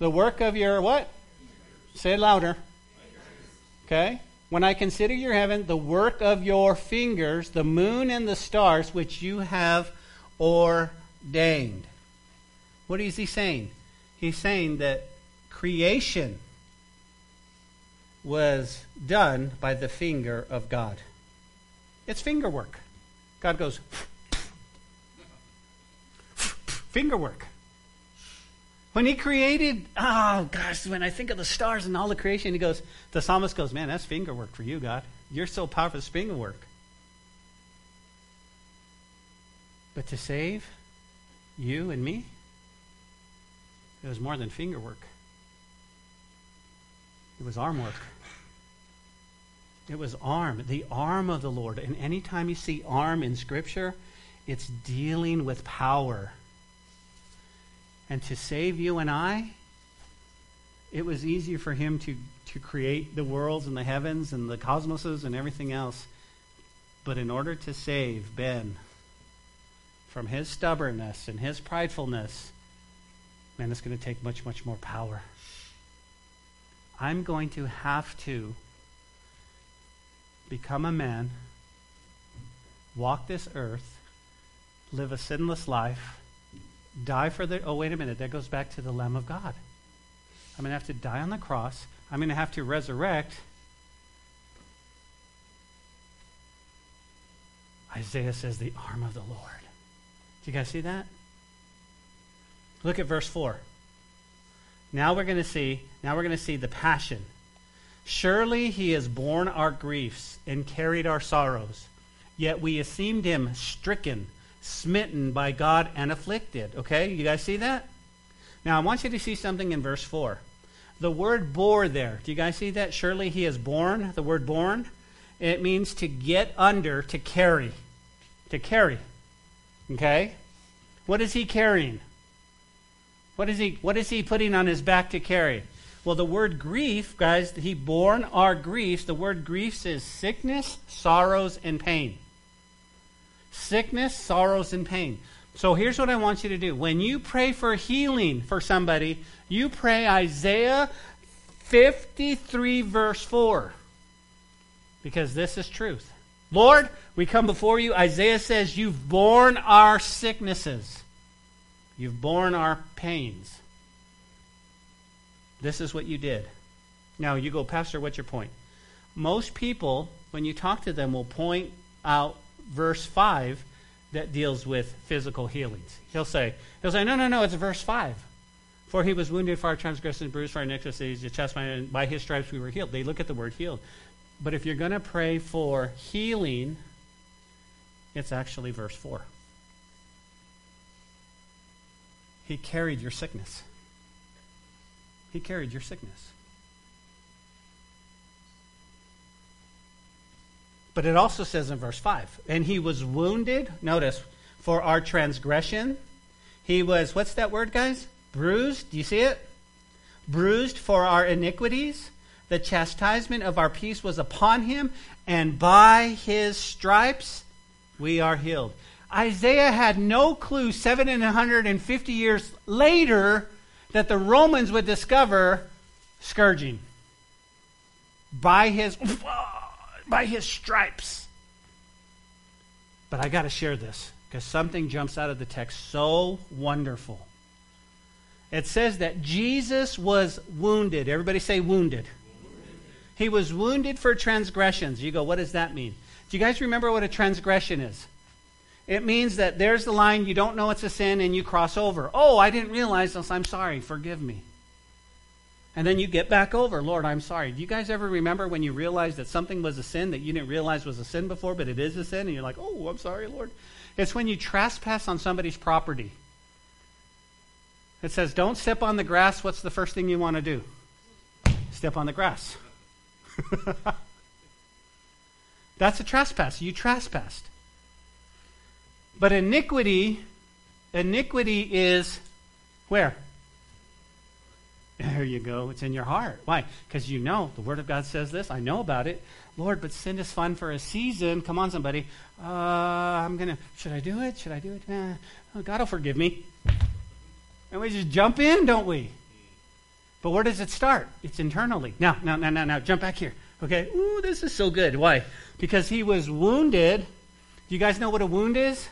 The work of your what? Say it louder. Okay? When I consider your heaven, the work of your fingers, the moon and the stars, which you have ordained. What is he saying? He's saying that creation was done by the finger of God. It's finger work. God goes, finger work. When he created, oh gosh, when I think of the stars and all the creation, he goes, the psalmist goes, man, that's finger work for you, God. You're so powerful, it's finger work. But to save you and me, it was more than finger work. It was arm work. It was arm, the arm of the Lord. And anytime you see arm in Scripture, it's dealing with power. And to save you and I, it was easier for him to, to create the worlds and the heavens and the cosmoses and everything else. But in order to save Ben from his stubbornness and his pridefulness, man, it's going to take much, much more power. I'm going to have to become a man, walk this earth, live a sinless life die for the. Oh, wait a minute. That goes back to the Lamb of God. I'm going to have to die on the cross. I'm going to have to resurrect. Isaiah says, the arm of the Lord. Do you guys see that? Look at verse 4. Now we're going to see, now we're going to see the passion. Surely he has borne our griefs and carried our sorrows, yet we esteemed him stricken smitten by God and afflicted. Okay, you guys see that? Now, I want you to see something in verse 4. The word bore there, do you guys see that? Surely he is born, the word born. It means to get under, to carry. To carry. Okay? What is he carrying? What is he, what is he putting on his back to carry? Well, the word grief, guys, he borne our griefs. The word griefs is sickness, sorrows, and pain sickness, sorrows, and pain. So here's what I want you to do. When you pray for healing for somebody, you pray Isaiah 53, verse 4. Because this is truth. Lord, we come before you. Isaiah says, You've borne our sicknesses, you've borne our pains. This is what you did. Now you go, Pastor, what's your point? Most people, when you talk to them, will point out verse 5 that deals with physical healings. He'll say, he'll say, no, no, no, it's verse 5. For he was wounded for our transgressions, bruised for our iniquities, chastisement, by his stripes we were healed. They look at the word healed. But if you're going to pray for healing, it's actually verse 4. He carried your sickness. He carried your sickness. But it also says in verse 5 and he was wounded, notice, for our transgression. He was, what's that word, guys? Bruised. Do you see it? Bruised for our iniquities. The chastisement of our peace was upon him, and by his stripes we are healed. Isaiah had no clue 750 years later that the Romans would discover scourging. By his by his stripes. But I got to share this because something jumps out of the text so wonderful. It says that Jesus was wounded. Everybody say wounded. He was wounded for transgressions. You go, what does that mean? Do you guys remember what a transgression is? It means that there's the line, you don't know it's a sin, and you cross over. Oh, I didn't realize this. I'm sorry. Forgive me. And then you get back over, Lord, I'm sorry. Do you guys ever remember when you realized that something was a sin that you didn't realize was a sin before, but it is a sin, and you're like, oh, I'm sorry, Lord? It's when you trespass on somebody's property. It says, don't step on the grass. What's the first thing you want to do? Step on the grass. That's a trespass. You trespassed. But iniquity iniquity is where? There you go. It's in your heart. Why? Because you know the Word of God says this. I know about it. Lord, but sin is fun for a season. Come on, somebody. Uh, I'm gonna. Should I do it? Should I do it? Uh, oh, God will forgive me. And we just jump in, don't we? But where does it start? It's internally. Now, now, now, now, now, jump back here. Okay. Ooh, this is so good. Why? Because he was wounded. Do you guys know what a wound is?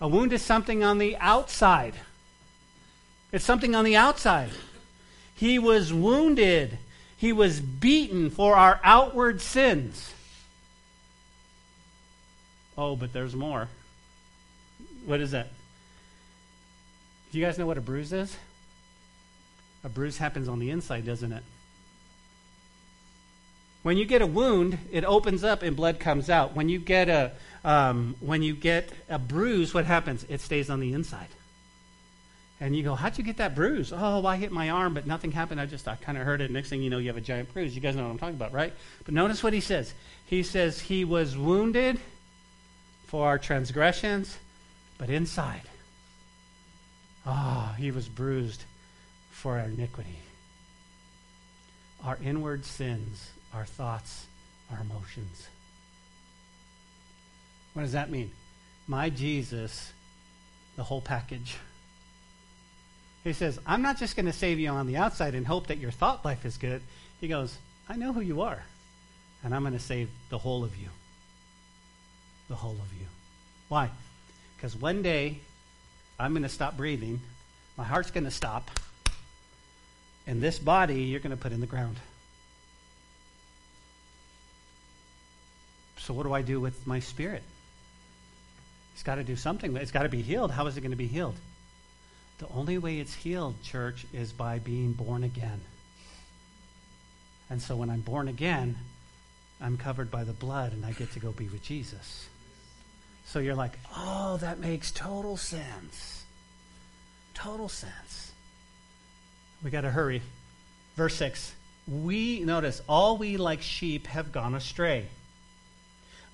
A wound is something on the outside. It's something on the outside. He was wounded. He was beaten for our outward sins. Oh, but there's more. What is that? Do you guys know what a bruise is? A bruise happens on the inside, doesn't it? When you get a wound, it opens up and blood comes out. When you get a um, when you get a bruise, what happens? It stays on the inside. And you go, how'd you get that bruise? Oh, I hit my arm, but nothing happened. I just I kind of hurt it. Next thing you know, you have a giant bruise. You guys know what I'm talking about, right? But notice what he says. He says he was wounded for our transgressions, but inside, ah, oh, he was bruised for our iniquity. Our inward sins, our thoughts, our emotions. What does that mean? My Jesus, the whole package. He says, I'm not just going to save you on the outside and hope that your thought life is good. He goes, I know who you are, and I'm going to save the whole of you. The whole of you. Why? Because one day I'm going to stop breathing, my heart's going to stop, and this body you're going to put in the ground. So, what do I do with my spirit? It's got to do something. It's got to be healed. How is it going to be healed? The only way it's healed, church, is by being born again. And so when I'm born again, I'm covered by the blood and I get to go be with Jesus. So you're like, oh, that makes total sense. Total sense. We got to hurry. Verse 6. We, notice, all we like sheep have gone astray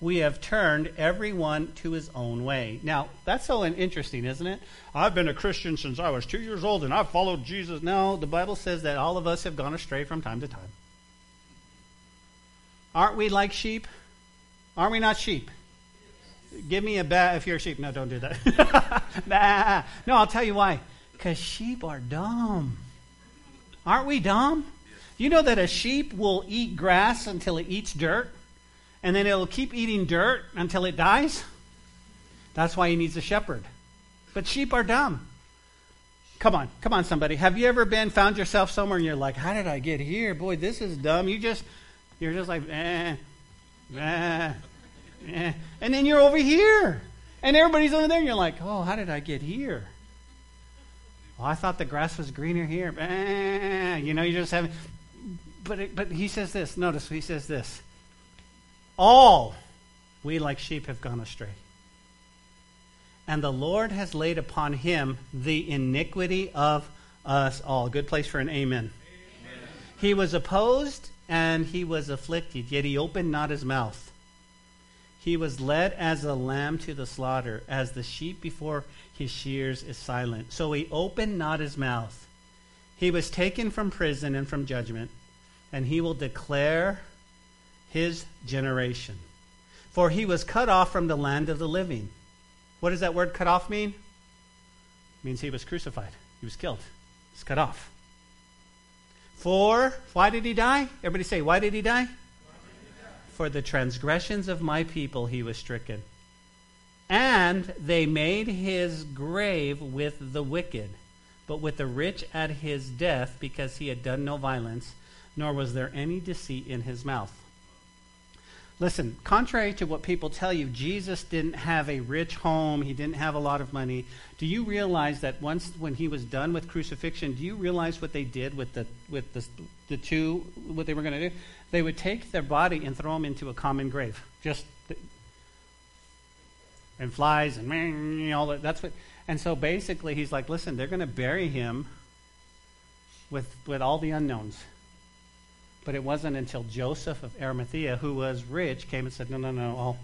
we have turned everyone to his own way. Now, that's so interesting, isn't it? I've been a Christian since I was two years old and I've followed Jesus. No, the Bible says that all of us have gone astray from time to time. Aren't we like sheep? Aren't we not sheep? Give me a bat if you're a sheep. No, don't do that. nah. No, I'll tell you why. Because sheep are dumb. Aren't we dumb? You know that a sheep will eat grass until it eats dirt? and then it'll keep eating dirt until it dies. That's why he needs a shepherd. But sheep are dumb. Come on, come on, somebody. Have you ever been found yourself somewhere and you're like, "How did I get here? Boy, this is dumb." You just, you're just like, eh, eh, eh, and then you're over here, and everybody's over there, and you're like, "Oh, how did I get here?" Well, I thought the grass was greener here. Eh, you know, you just haven't. But it, but he says this. Notice he says this. All we like sheep have gone astray. And the Lord has laid upon him the iniquity of us all. Good place for an amen. amen. He was opposed and he was afflicted, yet he opened not his mouth. He was led as a lamb to the slaughter, as the sheep before his shears is silent. So he opened not his mouth. He was taken from prison and from judgment, and he will declare his generation. For he was cut off from the land of the living. What does that word cut off mean? It means he was crucified. He was killed. He's cut off. For, why did he die? Everybody say, why did he die? Did he die? For the transgressions of my people he was stricken. And they made his grave with the wicked, but with the rich at his death, because he had done no violence, nor was there any deceit in his mouth. Listen, contrary to what people tell you, Jesus didn't have a rich home. He didn't have a lot of money. Do you realize that once when he was done with crucifixion, do you realize what they did with the with the, the two what they were going to do? They would take their body and throw them into a common grave. Just and flies and all that. That's what and so basically he's like, listen, they're going to bury him with with all the unknowns. But it wasn't until Joseph of Arimathea, who was rich, came and said, No, no, no, I'll,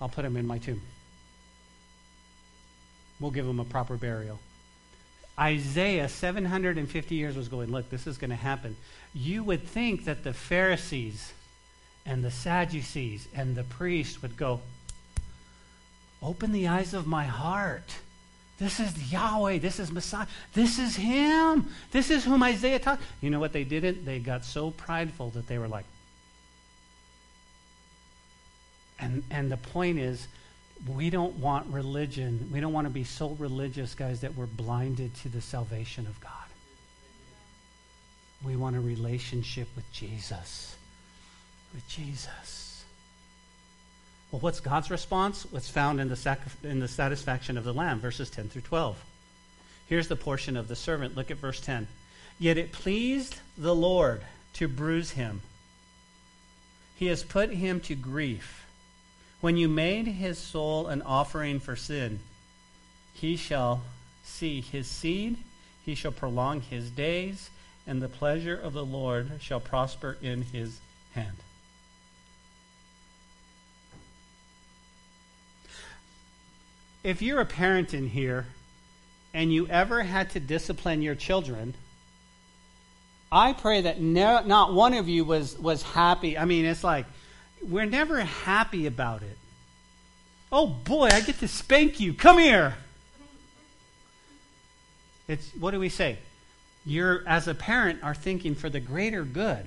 I'll put him in my tomb. we'll give him a proper burial. Isaiah, 750 years, was going, Look, this is going to happen. You would think that the Pharisees and the Sadducees and the priests would go, Open the eyes of my heart. This is Yahweh. This is Messiah. This is Him. This is whom Isaiah talked. You know what they didn't? They got so prideful that they were like, and, and the point is, we don't want religion. We don't want to be so religious, guys, that we're blinded to the salvation of God. We want a relationship with Jesus. With Jesus. Well, what's God's response? What's found in the, in the satisfaction of the Lamb, verses 10 through 12. Here's the portion of the servant. Look at verse 10. Yet it pleased the Lord to bruise him, he has put him to grief. When you made his soul an offering for sin, he shall see his seed, he shall prolong his days, and the pleasure of the Lord shall prosper in his hand. If you're a parent in here and you ever had to discipline your children, I pray that no, not one of you was, was happy. I mean, it's like, we're never happy about it. Oh boy, I get to spank you. Come here. It's what do we say? You're as a parent are thinking for the greater good.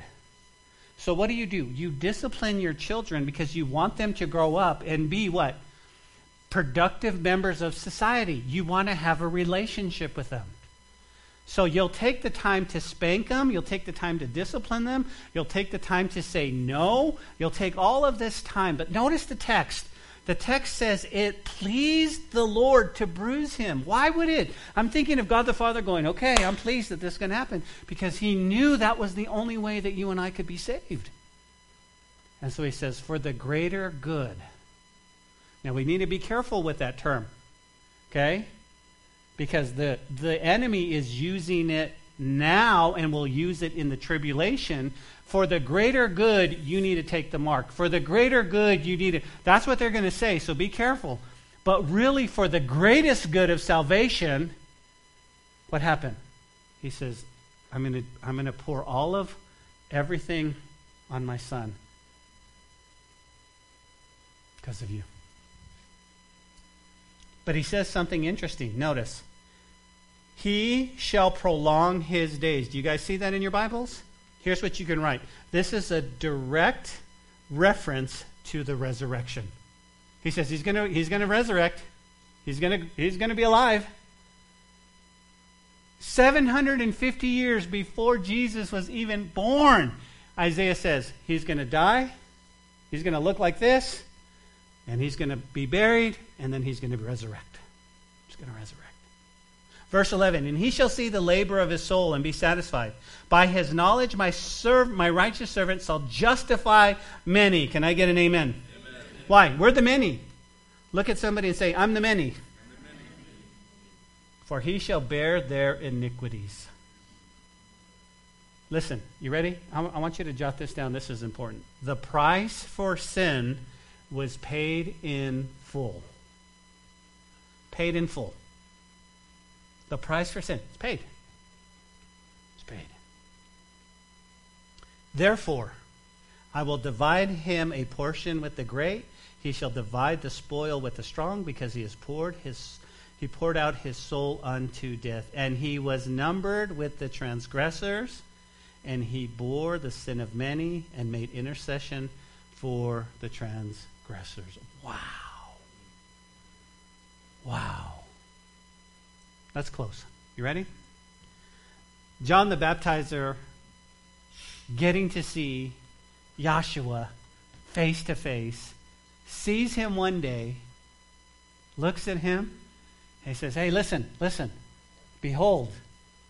So what do you do? You discipline your children because you want them to grow up and be what? Productive members of society. You want to have a relationship with them. So you'll take the time to spank them, you'll take the time to discipline them, you'll take the time to say no, you'll take all of this time. But notice the text. The text says it pleased the Lord to bruise him. Why would it? I'm thinking of God the Father going, okay, I'm pleased that this can happen because he knew that was the only way that you and I could be saved. And so he says, for the greater good. Now we need to be careful with that term. Okay? because the, the enemy is using it now and will use it in the tribulation. For the greater good, you need to take the mark. For the greater good, you need to. That's what they're going to say, so be careful. But really, for the greatest good of salvation, what happened? He says, I'm going to I'm going to pour all of everything on my son because of you. But he says something interesting. Notice. He shall prolong his days. Do you guys see that in your Bibles? Here's what you can write. This is a direct reference to the resurrection. He says he's going to he's going to resurrect. He's going to he's going to be alive. 750 years before Jesus was even born, Isaiah says he's going to die. He's going to look like this and he's going to be buried and then he's going to resurrect. He's going to resurrect. Verse 11, and he shall see the labor of his soul and be satisfied. By his knowledge, my, serv- my righteous servant shall justify many. Can I get an amen? amen? Why? We're the many. Look at somebody and say, I'm the many. For he shall bear their iniquities. Listen, you ready? I, w- I want you to jot this down. This is important. The price for sin was paid in full. Paid in full. The price for sin. It's paid. It's paid. Therefore, I will divide him a portion with the great. He shall divide the spoil with the strong, because he has poured his he poured out his soul unto death. And he was numbered with the transgressors, and he bore the sin of many and made intercession for the transgressors. Wow. Wow. Let's close. You ready? John the Baptizer getting to see Yahshua face to face, sees him one day, looks at him, and he says, Hey, listen, listen. Behold.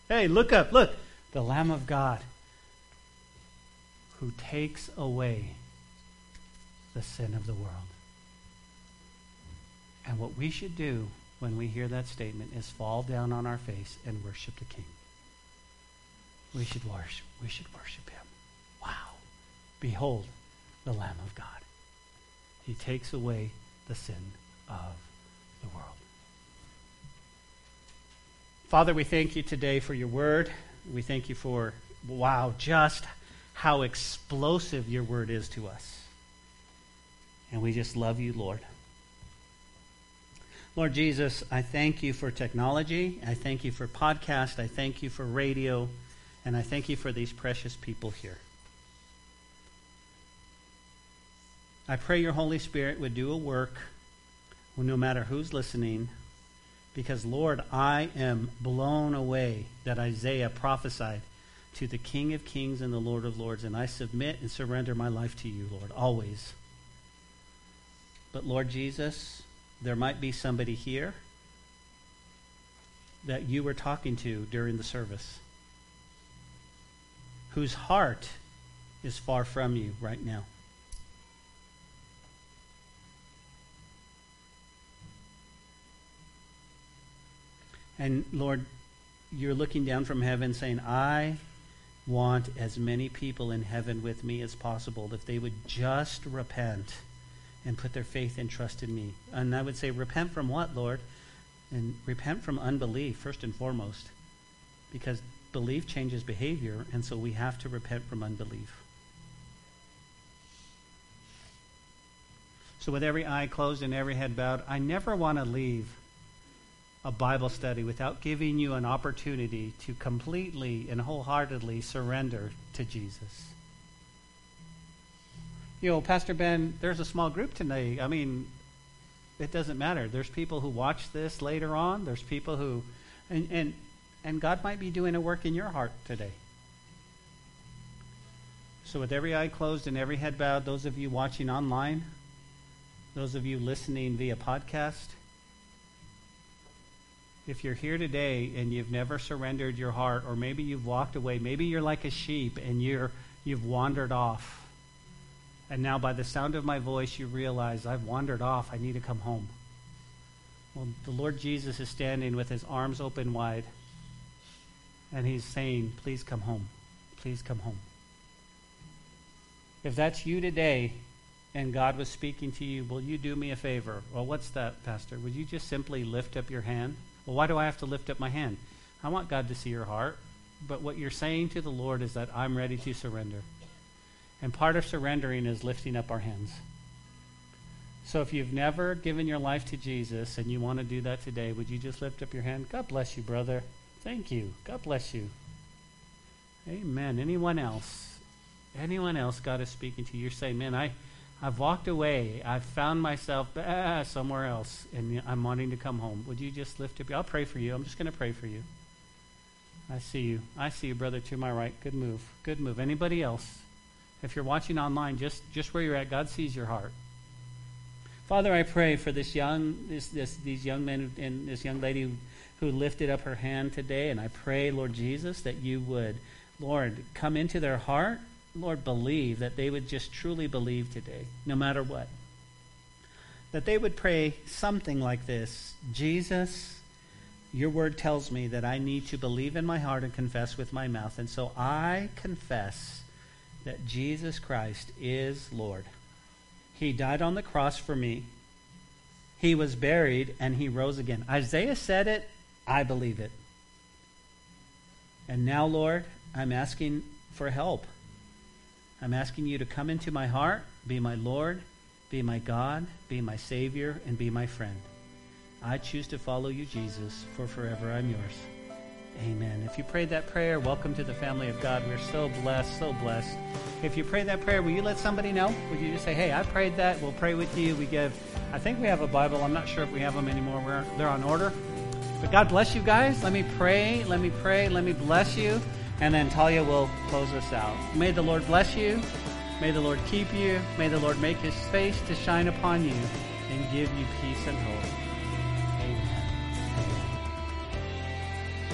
Hey, look up, look. The Lamb of God who takes away the sin of the world. And what we should do when we hear that statement is fall down on our face and worship the King. We should worship. We should worship him. Wow. Behold the Lamb of God. He takes away the sin of the world. Father, we thank you today for your word. We thank you for, wow, just how explosive your word is to us. And we just love you, Lord. Lord Jesus, I thank you for technology. I thank you for podcast. I thank you for radio. And I thank you for these precious people here. I pray your Holy Spirit would do a work no matter who's listening, because, Lord, I am blown away that Isaiah prophesied to the King of Kings and the Lord of Lords, and I submit and surrender my life to you, Lord, always. But, Lord Jesus, there might be somebody here that you were talking to during the service whose heart is far from you right now. And Lord, you're looking down from heaven saying, I want as many people in heaven with me as possible if they would just repent and put their faith and trust in me. And I would say, repent from what, Lord? And repent from unbelief, first and foremost. Because belief changes behavior, and so we have to repent from unbelief. So, with every eye closed and every head bowed, I never want to leave a Bible study without giving you an opportunity to completely and wholeheartedly surrender to Jesus. You know, Pastor Ben, there's a small group tonight. I mean, it doesn't matter. There's people who watch this later on. There's people who, and, and and God might be doing a work in your heart today. So, with every eye closed and every head bowed, those of you watching online, those of you listening via podcast, if you're here today and you've never surrendered your heart, or maybe you've walked away, maybe you're like a sheep and you're, you've wandered off, and now by the sound of my voice you realize, I've wandered off, I need to come home. Well, the Lord Jesus is standing with his arms open wide and he's saying, Please come home. Please come home. If that's you today and God was speaking to you, will you do me a favor? Well, what's that, Pastor? Would you just simply lift up your hand? Well, why do I have to lift up my hand? I want God to see your heart. But what you're saying to the Lord is that I'm ready to surrender. And part of surrendering is lifting up our hands. So if you've never given your life to Jesus and you want to do that today, would you just lift up your hand? God bless you, brother. Thank you. God bless you. Amen. Anyone else? Anyone else God is speaking to you? You're saying, man, I, I've walked away. I've found myself ah, somewhere else, and I'm wanting to come home. Would you just lift up? I'll pray for you. I'm just going to pray for you. I see you. I see you, brother, to my right. Good move. Good move. Anybody else? If you're watching online, just, just where you're at, God sees your heart. Father, I pray for this young, this, this, these young men and this young lady who lifted up her hand today. And I pray, Lord Jesus, that you would, Lord, come into their heart. Lord, believe that they would just truly believe today, no matter what. That they would pray something like this Jesus, your word tells me that I need to believe in my heart and confess with my mouth. And so I confess that Jesus Christ is Lord. He died on the cross for me. He was buried and he rose again. Isaiah said it I believe it. And now, Lord, I'm asking for help. I'm asking you to come into my heart, be my Lord, be my God, be my Savior, and be my friend. I choose to follow you, Jesus, for forever I'm yours. Amen. If you prayed that prayer, welcome to the family of God. We're so blessed, so blessed. If you prayed that prayer, will you let somebody know? Would you just say, hey, I prayed that. We'll pray with you. We give, I think we have a Bible. I'm not sure if we have them anymore. We're, they're on order. But God bless you guys. Let me pray. Let me pray. Let me bless you. And then Talia will close us out. May the Lord bless you. May the Lord keep you. May the Lord make his face to shine upon you and give you peace and hope.